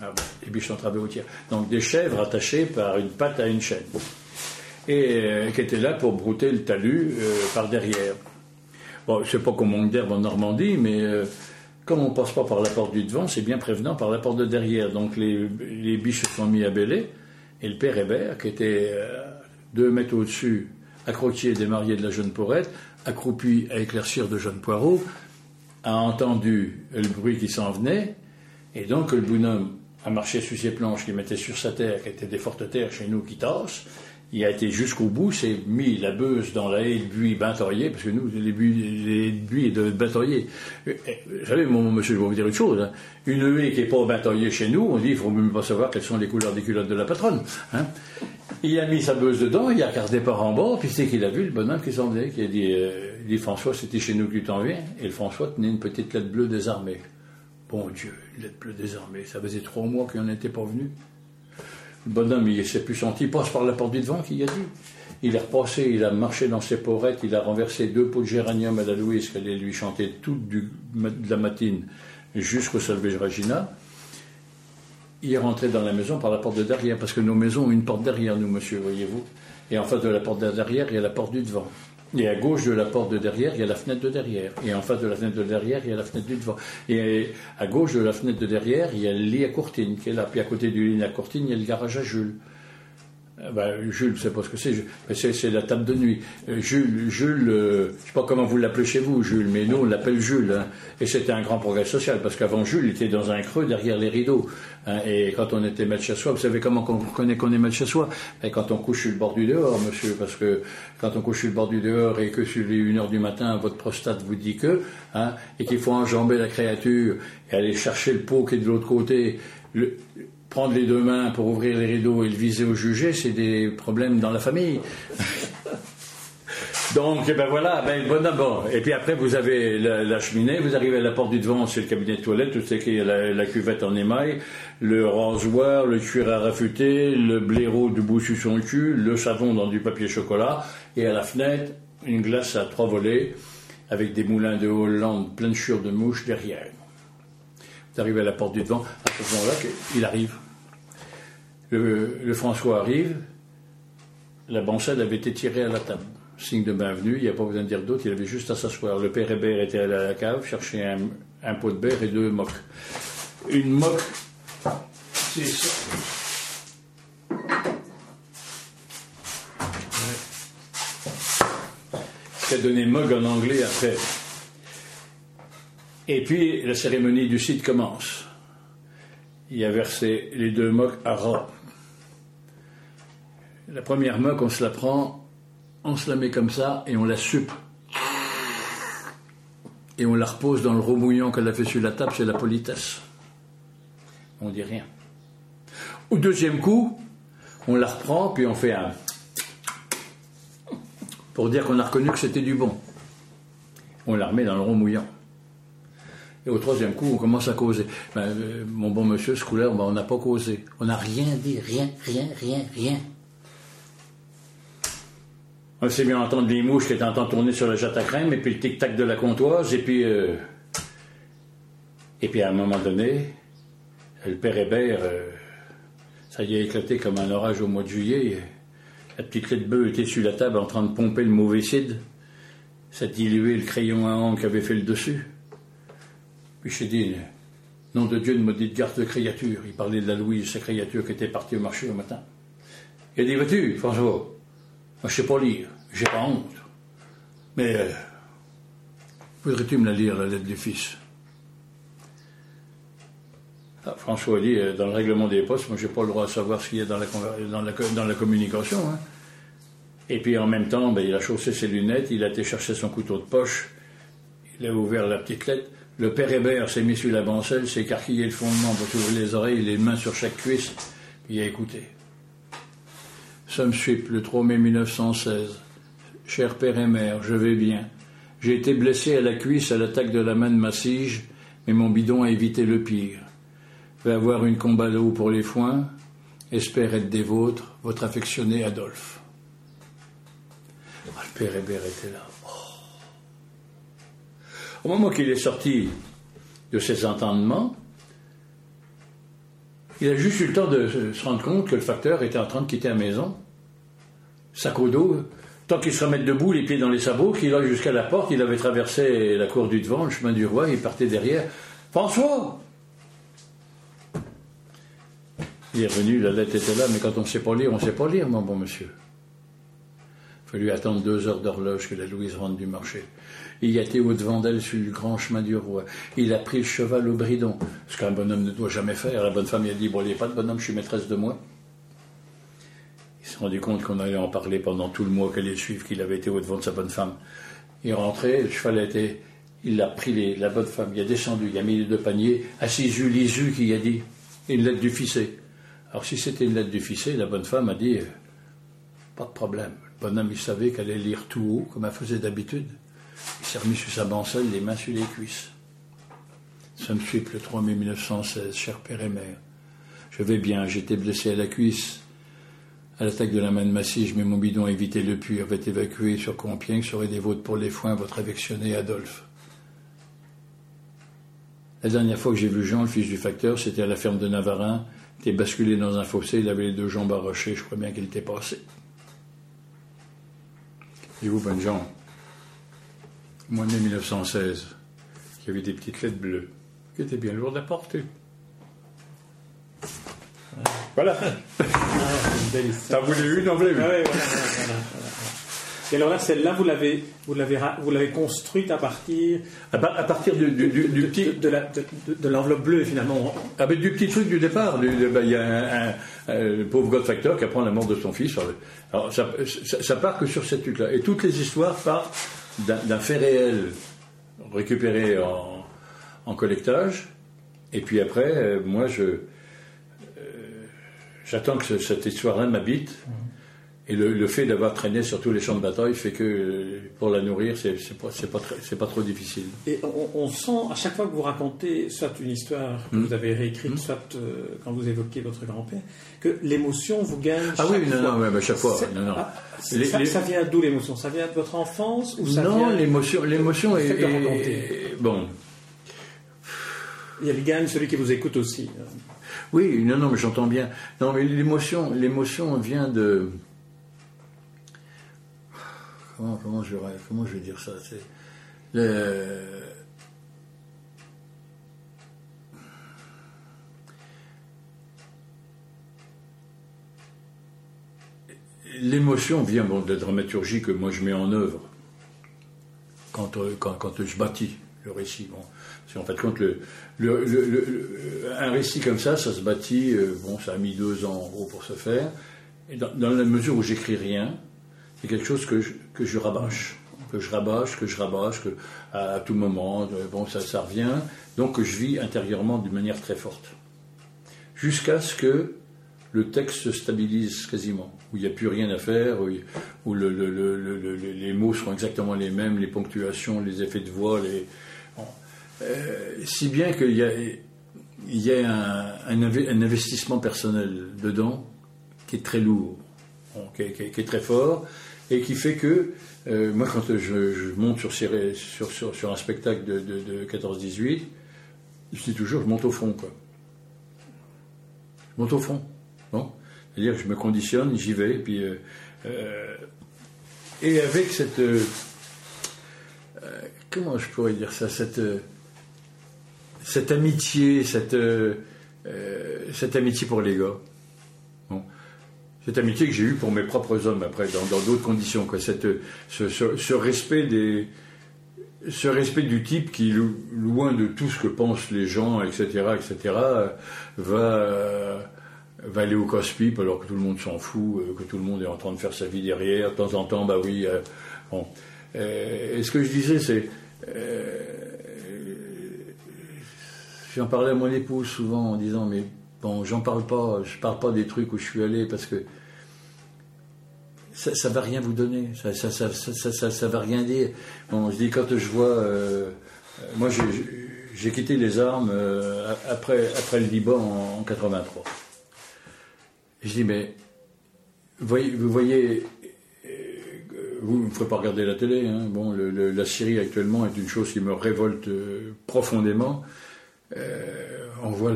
Ah, des biches entravées au tiers. Donc, des chèvres attachées par une patte à une chaîne. Et euh, qui étaient là pour brouter le talus euh, par derrière. Bon, je sais pas qu'on manque d'herbe en Normandie, mais euh, comme on passe pas par la porte du devant, c'est bien prévenant par la porte de derrière. Donc, les, les biches se sont mis à bêler. Et le père Hébert, qui était deux mètres au-dessus accroquier des mariés de la jeune Porrette, accroupi à éclaircir de jeunes poireaux, a entendu le bruit qui s'en venait, et donc le bonhomme a marché sur ses planches qu'il mettait sur sa terre, qui étaient des fortes terres chez nous qui tassent, il a été jusqu'au bout, s'est mis la beuse dans la haie de buis bataillé, parce que nous, les buis, les buis de bataillé. Vous savez, mon monsieur, je vais vous dire une chose. Hein. Une haie qui n'est pas bataillée chez nous, on dit, il faut même pas savoir quelles sont les couleurs des culottes de la patronne. Hein. Il a mis sa beuse dedans, il a regardé par en bas, puis c'est qu'il a vu le bonhomme qui s'en venait, qui a dit, euh, dit François, c'était chez nous que t'en viens. Et le François tenait une petite lettre bleue désarmée. Bon Dieu, une lettre bleue désarmée. Ça faisait trois mois qu'il n'en était pas venu. Le bonhomme, il s'est plus senti, il passe par la porte du devant, qu'il a dit. Il est repassé, il a marché dans ses porettes, il a renversé deux pots de géranium à la Louise qu'elle allait lui chanter toute la matine jusqu'au Salvage Regina. Il est rentré dans la maison par la porte de derrière, parce que nos maisons ont une porte derrière, nous, monsieur, voyez-vous. Et en face de la porte de derrière, il y a la porte du devant. Et à gauche de la porte de derrière, il y a la fenêtre de derrière. Et en face de la fenêtre de derrière, il y a la fenêtre du devant. Et à gauche de la fenêtre de derrière, il y a le lit à courtine qui est là. Puis à côté du lit à courtine, il y a le garage à Jules. Euh, ben, Jules, je sais pas ce que c'est. C'est la table de nuit. Euh, Jules, Jules, euh, je sais pas comment vous l'appelez chez vous, Jules, mais nous on l'appelle Jules. Hein. Et c'était un grand progrès social parce qu'avant Jules, était dans un creux derrière les rideaux. Hein. et quand on était maître chez soi, vous savez comment on reconnaît qu'on est maître chez soi? Et Quand on couche sur le bord du dehors, monsieur, parce que quand on couche sur le bord du dehors et que sur les 1 heure du matin, votre prostate vous dit que, hein, et qu'il faut enjamber la créature et aller chercher le pot qui est de l'autre côté. Prendre les deux mains pour ouvrir les rideaux et le viser au jugé, c'est des problèmes dans la famille. Donc, eh ben voilà, ben, bon d'abord. Et puis après, vous avez la, cheminée, vous arrivez à la porte du devant, c'est le cabinet de toilette, tout ce qui est la, la, cuvette en émail, le rasoir, le cuir à rafuter, le blaireau debout sur son cul, le savon dans du papier chocolat, et à la fenêtre, une glace à trois volets, avec des moulins de Hollande plein de chures de mouches derrière. Vous arrivez à la porte du devant, à ce moment-là, il arrive. Le, François arrive, la bancelle avait été tirée à la table. Signe de bienvenue, il n'y a pas besoin de dire d'autre, il avait juste à s'asseoir. Le père Hébert était allé à la cave chercher un, pot de beurre et deux moques. Une moque, c'est ça. C'est donné mug en anglais après. Et puis la cérémonie du site commence. Il a versé les deux moques à ras. La première moque, on se la prend, on se la met comme ça et on la supe. Et on la repose dans le remouillant qu'elle a fait sur la table, c'est la politesse. On dit rien. Au deuxième coup, on la reprend, puis on fait un. pour dire qu'on a reconnu que c'était du bon. On la remet dans le remouillant. Et au troisième coup, on commence à causer. Ben, euh, mon bon monsieur, ce couleur, ben, on n'a pas causé. On n'a rien dit, rien, rien, rien, rien. On s'est bien entendre les mouches qui étaient en train de tourner sur le jatte à crème, et puis le tic-tac de la comptoise, et puis. Euh, et puis à un moment donné, le père Hébert, euh, ça y a éclaté comme un orage au mois de juillet. La petite clé de bœuf était sur la table en train de pomper le mauvais cide. Ça diluait le crayon à qui avait fait le dessus. Puis j'ai dit, nom de Dieu, ne maudite garde de créature. Il parlait de la Louise, sa créature qui était partie au marché au matin. Il a dit, vas-tu, François je sais pas lire, j'ai pas honte. Mais euh, voudrais-tu me la lire, la lettre du fils? Ah, François dit, euh, dans le règlement des postes, moi, j'ai pas le droit de savoir ce qu'il y a dans la, communication. Hein. Et puis en même temps, ben, il a chaussé ses lunettes, il a été chercher son couteau de poche, il a ouvert la petite lettre. Le père Hébert s'est mis sur la bancelle, s'est écarquillé le fondement pour ouvrir les oreilles, les mains sur chaque cuisse. Il a écouté. Somme suip, le 3 mai 1916. Cher père et mère, je vais bien. J'ai été blessé à la cuisse à l'attaque de la main de Massige, mais mon bidon a évité le pire. Vais avoir une combat d'eau pour les foins. Espère être des vôtres, votre affectionné Adolphe. Ah, le père Hébert était là. Oh. Au moment qu'il est sorti de ses entendements, il a juste eu le temps de se rendre compte que le facteur était en train de quitter la maison. Sac au dos, tant qu'il se remettait debout, les pieds dans les sabots, qu'il aille jusqu'à la porte, il avait traversé la cour du devant, le chemin du roi, il partait derrière. François Il est revenu, la lettre était là, mais quand on ne sait pas lire, on ne sait pas lire, mon bon monsieur. Il fallu attendre deux heures d'horloge que la Louise rentre du marché. Il été au-devant d'elle sur le grand chemin du roi. Il a pris le cheval au bridon, ce qu'un bonhomme ne doit jamais faire. La bonne femme lui a dit, bon, il n'y a pas de bonhomme, je suis maîtresse de moi. Il s'est rendu compte qu'on allait en parler pendant tout le mois qu'elle allait suivre, qu'il avait été au-devant de sa bonne femme. Il est rentré, le cheval a été... Il a pris la bonne femme, il a descendu, il a mis les deux paniers, à ses yeux, les yeux qui a dit, une lettre du ficé. Alors si c'était une lettre du ficé, la bonne femme a dit, euh, pas de problème. Le bonhomme, il savait qu'elle allait lire tout haut, comme elle faisait d'habitude. Il s'est remis sur sa bancelle, les mains sur les cuisses. Ça me suit le 3 mai 1916, cher père et mère. Je vais bien, j'étais blessé à la cuisse. À l'attaque de la main de Massy, mais mon bidon a évité le puits, avait évacué sur Compiègne, serait des vôtres pour les foins, votre affectionné Adolphe. La dernière fois que j'ai vu Jean, le fils du facteur, c'était à la ferme de Navarin. Il était basculé dans un fossé, il avait les deux jambes arrachées, je crois bien qu'il était passé. Et vous, bonne Jean? Mois de 1916, il y avait des petites lettres bleues, qui étaient bien lourdes à porter. Voilà. T'as voulu une, en voulait une. Ah Et alors là, celle-là, vous l'avez, vous l'avez, vous l'avez construite à partir, à, partir du, du, du, petit, de, l'enveloppe bleue finalement. Ah ben, du petit truc du départ. Ben, il y a un, un, pauvre Godfactor qui apprend la mort de son fils. Alors ça, ça, ça part que sur cette truc-là. Et toutes les histoires partent d'un fait réel récupéré en, en, collectage. Et puis après, euh, moi, je j'attends que cette histoire-là m'habite. Mhm. Et le, fait d'avoir traîné sur tous les champs de bataille fait que pour la nourrir, c'est pas, pas, pas trop difficile. Et on, sent à chaque fois que vous racontez soit une histoire que hmm. vous avez réécrite, hmm. soit euh, quand vous évoquez votre grand-père, que l'émotion vous gagne. Ah oui, non, non, mais chaque fois. Non, non. Ah, ça, vient d'où l'émotion? Ça vient de votre enfance ou ça Non, l'émotion, l'émotion est, est, bon. Il celui qui vous écoute aussi. Oui, non, non, mais j'entends bien. Non, mais l'émotion, l'émotion vient de comment, je, comment je vais dire ça L'émotion vient de la dramaturgie que moi je mets en œuvre quand, euh, quand, quand je bâtis le récit. Bon, en fait, quand le, un récit comme ça, ça se bâtit, euh, bon, ça a mis deux ans en gros pour se faire. Dans, la mesure où j'écris rien, c'est quelque chose que je, que rabâche, que je rabâche, que je rabâche, que à, tout moment, euh, bon, ça, revient, donc je vis intérieurement d'une manière très forte. Jusqu'à ce que le texte se stabilise quasiment, où il n'y a plus rien à faire, où, le, les mots seront exactement les mêmes, les ponctuations, les effets de voix, les... Euh, si bien qu'il y a, il y a un, un, investissement personnel dedans qui est très lourd, qui, est, très fort, et qui fait que euh, moi, quand je, monte sur, sur, un spectacle de, de, 14-18, je dis toujours, je monte au fond, quoi. Je monte au fond. Bon C'est-à-dire que je me conditionne, j'y vais, et puis. Euh, et avec cette. comment je pourrais dire ça Cette, cette amitié, cette, cette amitié pour les gars cette amitié que j'ai eue pour mes propres hommes après, dans d'autres conditions, quoi. Cette, ce, respect des, ce respect du type qui, loin de tout ce que pensent les gens, etc., etc., va, va aller au casse-pipe alors que tout le monde s'en fout, que tout le monde est en train de faire sa vie derrière. De temps en temps, bah oui. bon. et ce que je disais, c'est j'en parlais à mon épouse souvent en disant mais bon j'en parle pas je parle pas des trucs où je suis allé parce que ça, ça va rien vous donner ça ça, ça, ça, ça va rien dire bon je dis quand je vois euh, moi j'ai quitté les armes euh, après après le Liban en, 83 je dis mais vous voyez, vous ne me ferez pas regarder la télé. Hein. Bon, la Syrie actuellement est une chose qui me révolte euh, profondément. Euh, on voit,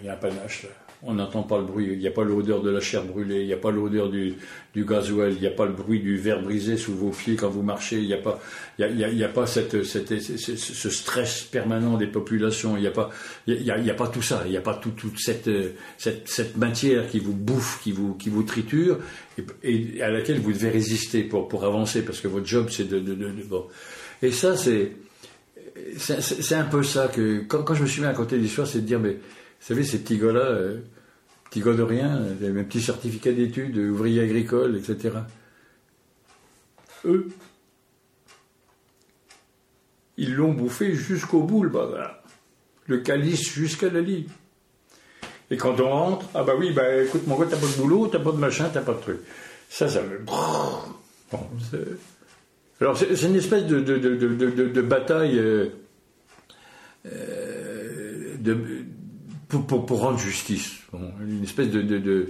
il y a un panache là. On n'entend pas le bruit, il n'y a pas l'odeur de la chair brûlée, il n'y a pas l'odeur du, du il n'y a pas le bruit du verre brisé sous vos pieds quand vous marchez, il n'y a pas, il y a, a, pas cette, cette, ce stress permanent des populations, il n'y a pas, il y a, pas tout ça, il n'y a pas tout, toute cette, cette, matière qui vous bouffe, qui vous, qui vous triture et, à laquelle vous devez résister pour, pour avancer parce que votre job c'est de, de, de, de bon. Et ça c'est, c'est un peu ça que quand, je me suis mis à côté l'histoire, c'est de dire mais vous savez ces petits gars-là, euh, petits gars de rien, un petit certificat d'études, ouvriers agricoles, etc. Eux, ils l'ont bouffé jusqu'au bout le bazar, le calice jusqu'à la lie. Et quand on rentre, ah bah oui, bah écoute mon gars, t'as pas de boulot, t'as pas de machin, t'as pas de truc. Ça, ça me. Bon, alors c'est une espèce de, de, de, de bataille euh, euh, pour, pour, rendre justice. une espèce de,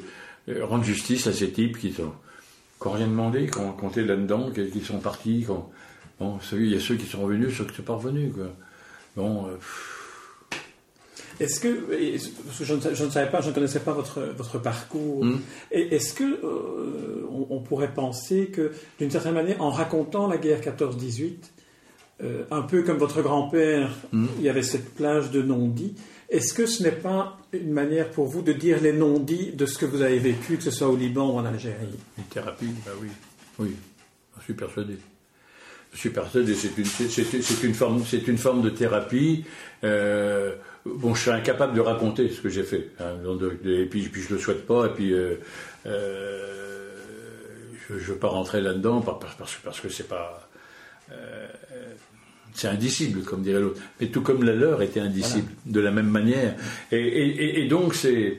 euh, rendre justice à ces types qui qui n'ont rien demandé, qui ont compté là-dedans, qui, sont partis. bon, il y a ceux qui sont revenus, ceux qui sont pas revenus. Quoi. Bon. Est-ce que, je, ne, savais pas, je ne connaissais pas votre, votre parcours, hmm. est-ce que euh, on, pourrait penser que, d'une certaine manière, en racontant la guerre 14-18, euh, un peu comme votre grand-père, hmm. il y avait cette plage de non-dits, est-ce que ce n'est pas une manière pour vous de dire les non-dits de ce que vous avez vécu, que ce soit au Liban ou en Algérie? Une thérapie, bah oui, oui, je suis persuadé. Je suis persuadé, c'est une, une, forme, une forme de thérapie. Euh, bon, je suis incapable de raconter ce que j'ai fait. Hein, et puis, puis je le souhaite pas. Et puis, euh, euh, je ne veux pas rentrer là-dedans parce, parce, parce, que c'est pas. Euh, c'est indicible, comme dirait l'autre. Mais tout comme la leur était indicible, de la même manière. Et, et, et donc, c'est.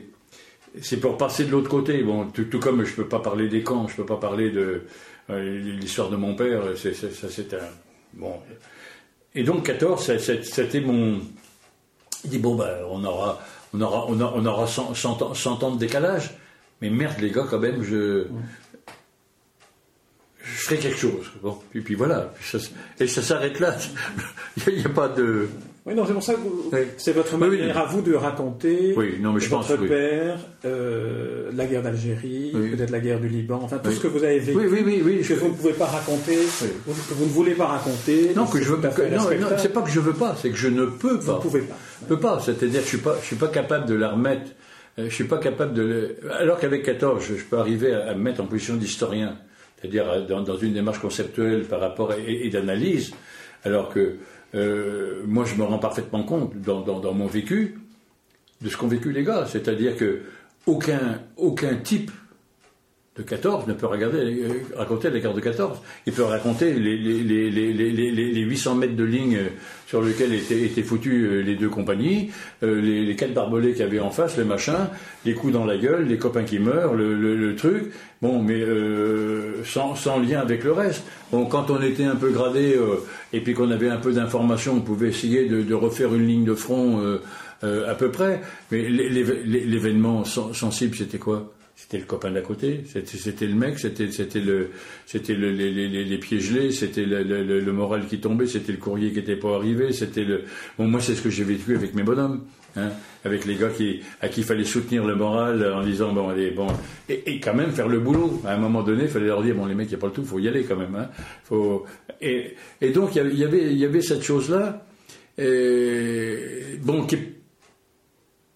C'est pour passer de l'autre côté. Bon, tout, comme je ne peux pas parler des camps, je ne peux pas parler de l'histoire de mon père. ça, c'est un. Bon. Et donc, 14, c'était mon il dit bon ben on aura on aura on, on aura 100, 100, ans de décalage, mais merde les gars quand même je je ferai quelque chose. Bon, et puis voilà, et ça s'arrête là. Il n'y a, pas de. Oui, non, c'est pour ça que c'est votre manière à vous de raconter oui, non, mais je votre pense, père, euh, la guerre d'Algérie, peut-être la guerre du Liban, enfin tout ce que vous avez vécu, oui, oui, oui, que vous ne pouvez pas raconter, que vous ne voulez pas raconter. Non, que je veux pas. non, non c'est pas que je veux pas, c'est que je ne peux pas. Vous ne pouvez pas. Je peux pas. C'est-à-dire je suis pas, je suis pas capable de la remettre. Euh, je suis pas capable de. Alors qu'avec 14, je, peux arriver à, me mettre en position d'historien, c'est-à-dire euh, dans, une démarche conceptuelle par rapport et d'analyse, alors que euh, moi je me rends parfaitement compte dans, mon vécu de ce qu'ont vécu les gars. C'est-à-dire que aucun, aucun type de 14 ne peut regarder, euh, raconter la guerre de 14. Il peut raconter les, les, 800 mètres de ligne sur lesquels étaient, étaient foutus euh, les deux compagnies, les, quatre barbelés qu'il y avait en face, les machins, les coups dans la gueule, les copains qui meurent, le, truc. Bon, mais sans, sans, lien avec le reste. Bon, quand on était un peu gradé et puis qu'on avait un peu d'informations, on pouvait essayer de, refaire une ligne de front euh, euh, à peu près. Mais l'événement sensible, c'était quoi? C'était le copain d'à côté, c'était le mec, c'était le, c'était le, les, pieds gelés, c'était le, moral qui tombait, c'était le courrier qui n'était pas arrivé, c'était le. Bon, moi, c'est ce que j'ai vécu avec mes bonhommes. Hein, avec les gars qui, à qui il fallait soutenir le moral en disant bon allez bon et, quand même faire le boulot à un moment donné il fallait leur dire bon les mecs il n'y a pas le tout faut y aller quand même hein, faut et, et donc il y avait il y avait cette chose là bon qui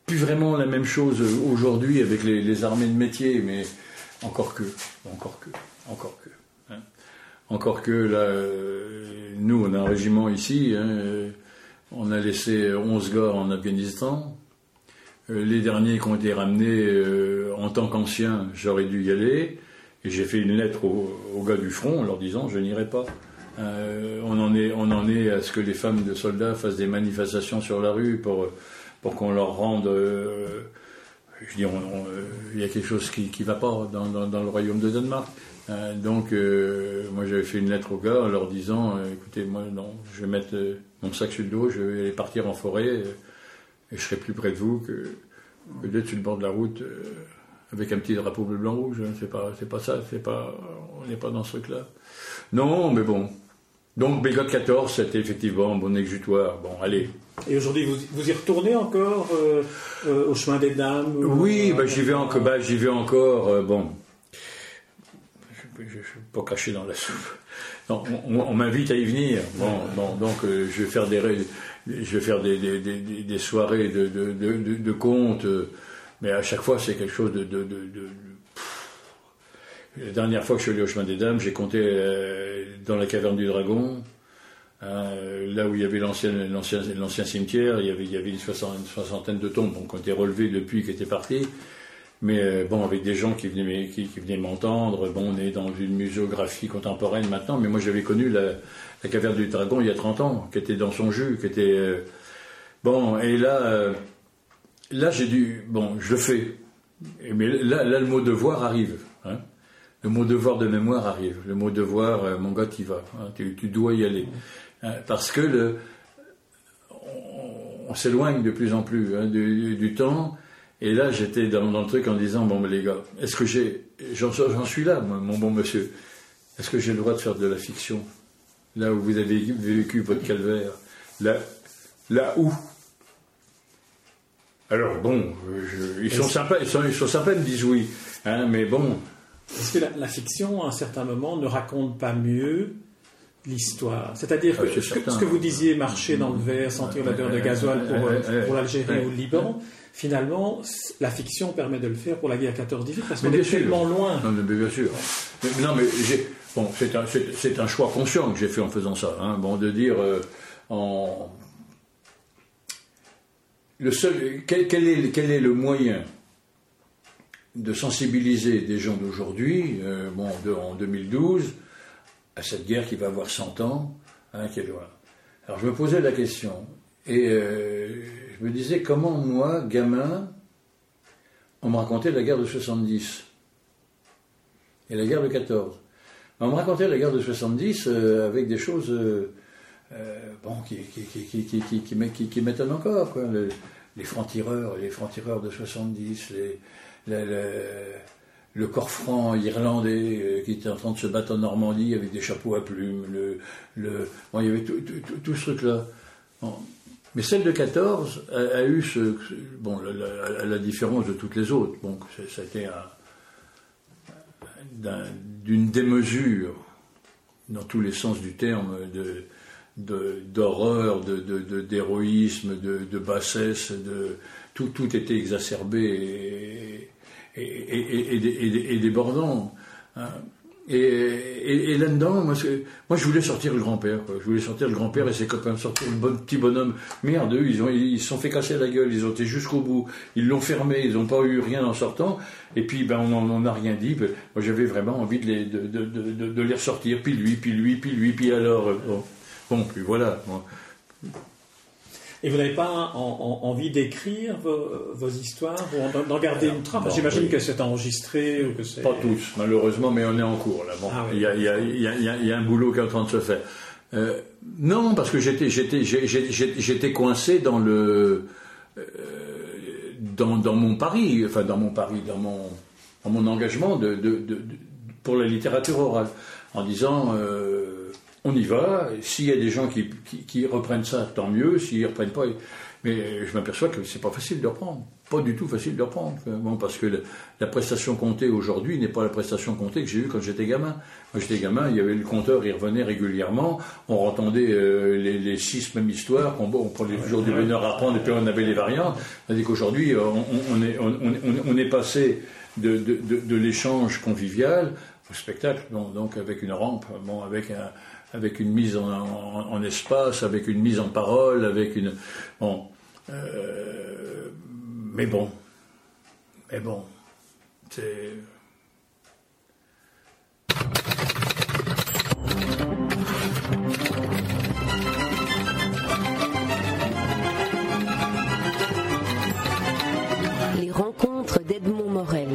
plus vraiment la même chose aujourd'hui avec les, armées de métier mais encore que encore que encore que hein. encore que là euh, nous on a un régiment ici hein, on a laissé 11 gars en Afghanistan. les derniers qui ont été ramenés en tant qu'anciens, j'aurais dû y aller. Et j'ai fait une lettre aux, gars du front en leur disant je n'irai pas. on en est à ce que les femmes de soldats fassent des manifestations sur la rue pour, pour qu'on leur rende je dis, il y a quelque chose qui ne va pas dans, le royaume de Danemark. Euh, donc, euh, moi, j'avais fait une lettre aux gars en leur disant, euh, écoutez, moi, non, je vais mettre mon sac sur le dos, je vais aller partir en forêt, et je serai plus près de vous que, d'être sur le bord de la route avec un petit drapeau bleu, blanc, rouge. C'est pas, c'est pas ça, c'est pas, on n'est pas dans ce truc-là. Non, mais bon. Donc, Belgrade 14, c'était effectivement bon exutoire. Bon, allez, et aujourd'hui, vous, vous, y retournez encore euh, euh, au chemin des dames Oui, bah, j'y vais, encore. Bah, j'y vais encore. Euh, bon, je ne suis pas caché dans la soupe. on, m'invite à y venir. Bon, donc je vais faire des, je vais faire des, des, des, soirées de, de, de, de contes, mais à chaque fois c'est quelque chose de, La dernière fois que je suis allé au chemin des dames, j'ai compté dans la caverne du dragon. Euh, là où il y avait l'ancien cimetière, il y avait, une, soixantaine de tombes qui ont été relevées depuis qu'ils étaient partis. Mais euh, bon, avec des gens qui venaient, qui, m'entendre. Bon, on est dans une muséographie contemporaine maintenant, mais moi j'avais connu la, caverne du dragon il y a 30 ans, qui était dans son jus, qui était. Euh, bon, et là, là j'ai dû. Bon, je le fais. Mais là, là le mot devoir arrive. Hein. Le mot devoir de mémoire arrive. Le mot devoir, mon gars, tu vas. Hein, tu, tu, dois y aller. Hein, parce que le, on, s'éloigne de plus en plus hein, du, temps. Et là, j'étais dans, le truc en disant bon, mais les gars, est-ce que j'ai, j'en, suis là, mon bon monsieur. Est-ce que j'ai le droit de faire de la fiction? Là où vous avez vécu votre calvaire Là, là où? Alors bon, ils sont sympas, ils sont, ils sont sympas, ils me disent oui, hein, mais bon. Est-ce que la, la, fiction, à un certain moment, ne raconte pas mieux l'histoire. C'est-à-dire ah, que, ce, que, vous disiez, marcher dans le verre, sentir l'odeur de gasoil pour, pour l'Algérie ou le Liban, finalement, la fiction permet de le faire pour la guerre 14-18 parce qu'on est tellement loin. Non, mais bien sûr. non, mais bon, c'est un, un, choix conscient que j'ai fait en faisant ça. Hein. bon, de dire euh, en le seul, quel, est, quel est le moyen de sensibiliser des gens d'aujourd'hui, euh, bon, en 2012, à cette guerre qui va avoir 100 ans, hein, qui est Alors je me posais la question, et euh, je me disais comment moi, gamin, on me racontait la guerre de 70 et la guerre de 14. On me racontait la guerre de 70 euh, avec des choses bon, qui, qui, qui, qui, m'étonnent encore. Quoi. les francs-tireurs, les francs-tireurs de 70, les, le corps franc irlandais euh, qui était en train de se battre en Normandie avec des chapeaux à plumes, le, le bon, il y avait tout, tout, ce truc-là. Mais celle de 14 a, eu ce, bon, la, la, différence de toutes les autres. Bon, été d'une démesure dans tous les sens du terme de d'horreur, de, d'héroïsme, de, de, bassesse, de tout, tout était exacerbé et, et, débordant. Hein. Et, là-dedans, moi, moi, je voulais sortir le grand-père. Je voulais sortir le grand-père et ses copains, sortir le bon petit bonhomme. Merde, eux, ils ont, ils se sont fait casser la gueule, ils ont été jusqu'au bout. Ils l'ont fermé, ils n'ont pas eu rien en sortant. Et puis, ben, on n'en a rien dit. Ben, moi, j'avais vraiment envie de les, de, de, les ressortir. Puis lui, puis lui, puis lui, puis alors. Euh, bon, puis voilà. Et vous n'avez pas envie d'écrire vos, histoires ou d'en garder une trace J'imagine que c'est enregistré ou que c'est... Pas tous, malheureusement, mais on est en cours là. Bon, il, y a, y, a, un boulot qui est en train de se faire. Euh, non, parce que j'étais, j'étais, j'étais coincé dans le, euh, dans, dans, mon pari, enfin dans mon pari, dans mon, dans mon engagement de, de, de, pour la littérature orale, en disant. Euh, on y va. S'il y a des gens qui, reprennent ça, tant mieux. S'ils ne reprennent pas, mais je m'aperçois que c'est pas facile de reprendre. Pas du tout facile de reprendre. Bon, parce que la, prestation comptée aujourd'hui n'est pas la prestation comptée que j'ai eue quand j'étais gamin. Quand j'étais gamin, il y avait le compteur, il revenait régulièrement. On entendait euh, les, six mêmes histoires. On, on prenait toujours du bonheur à apprendre et puis on avait les variantes. C'est-à-dire qu'aujourd'hui, euh, on, est, on, est passé de, de l'échange convivial au spectacle, donc, avec une rampe, bon, avec un, avec une mise en, espace, avec une mise en parole, avec une. Bon. Euh, mais bon. Mais bon. C'est. Les rencontres d'Edmond Morel.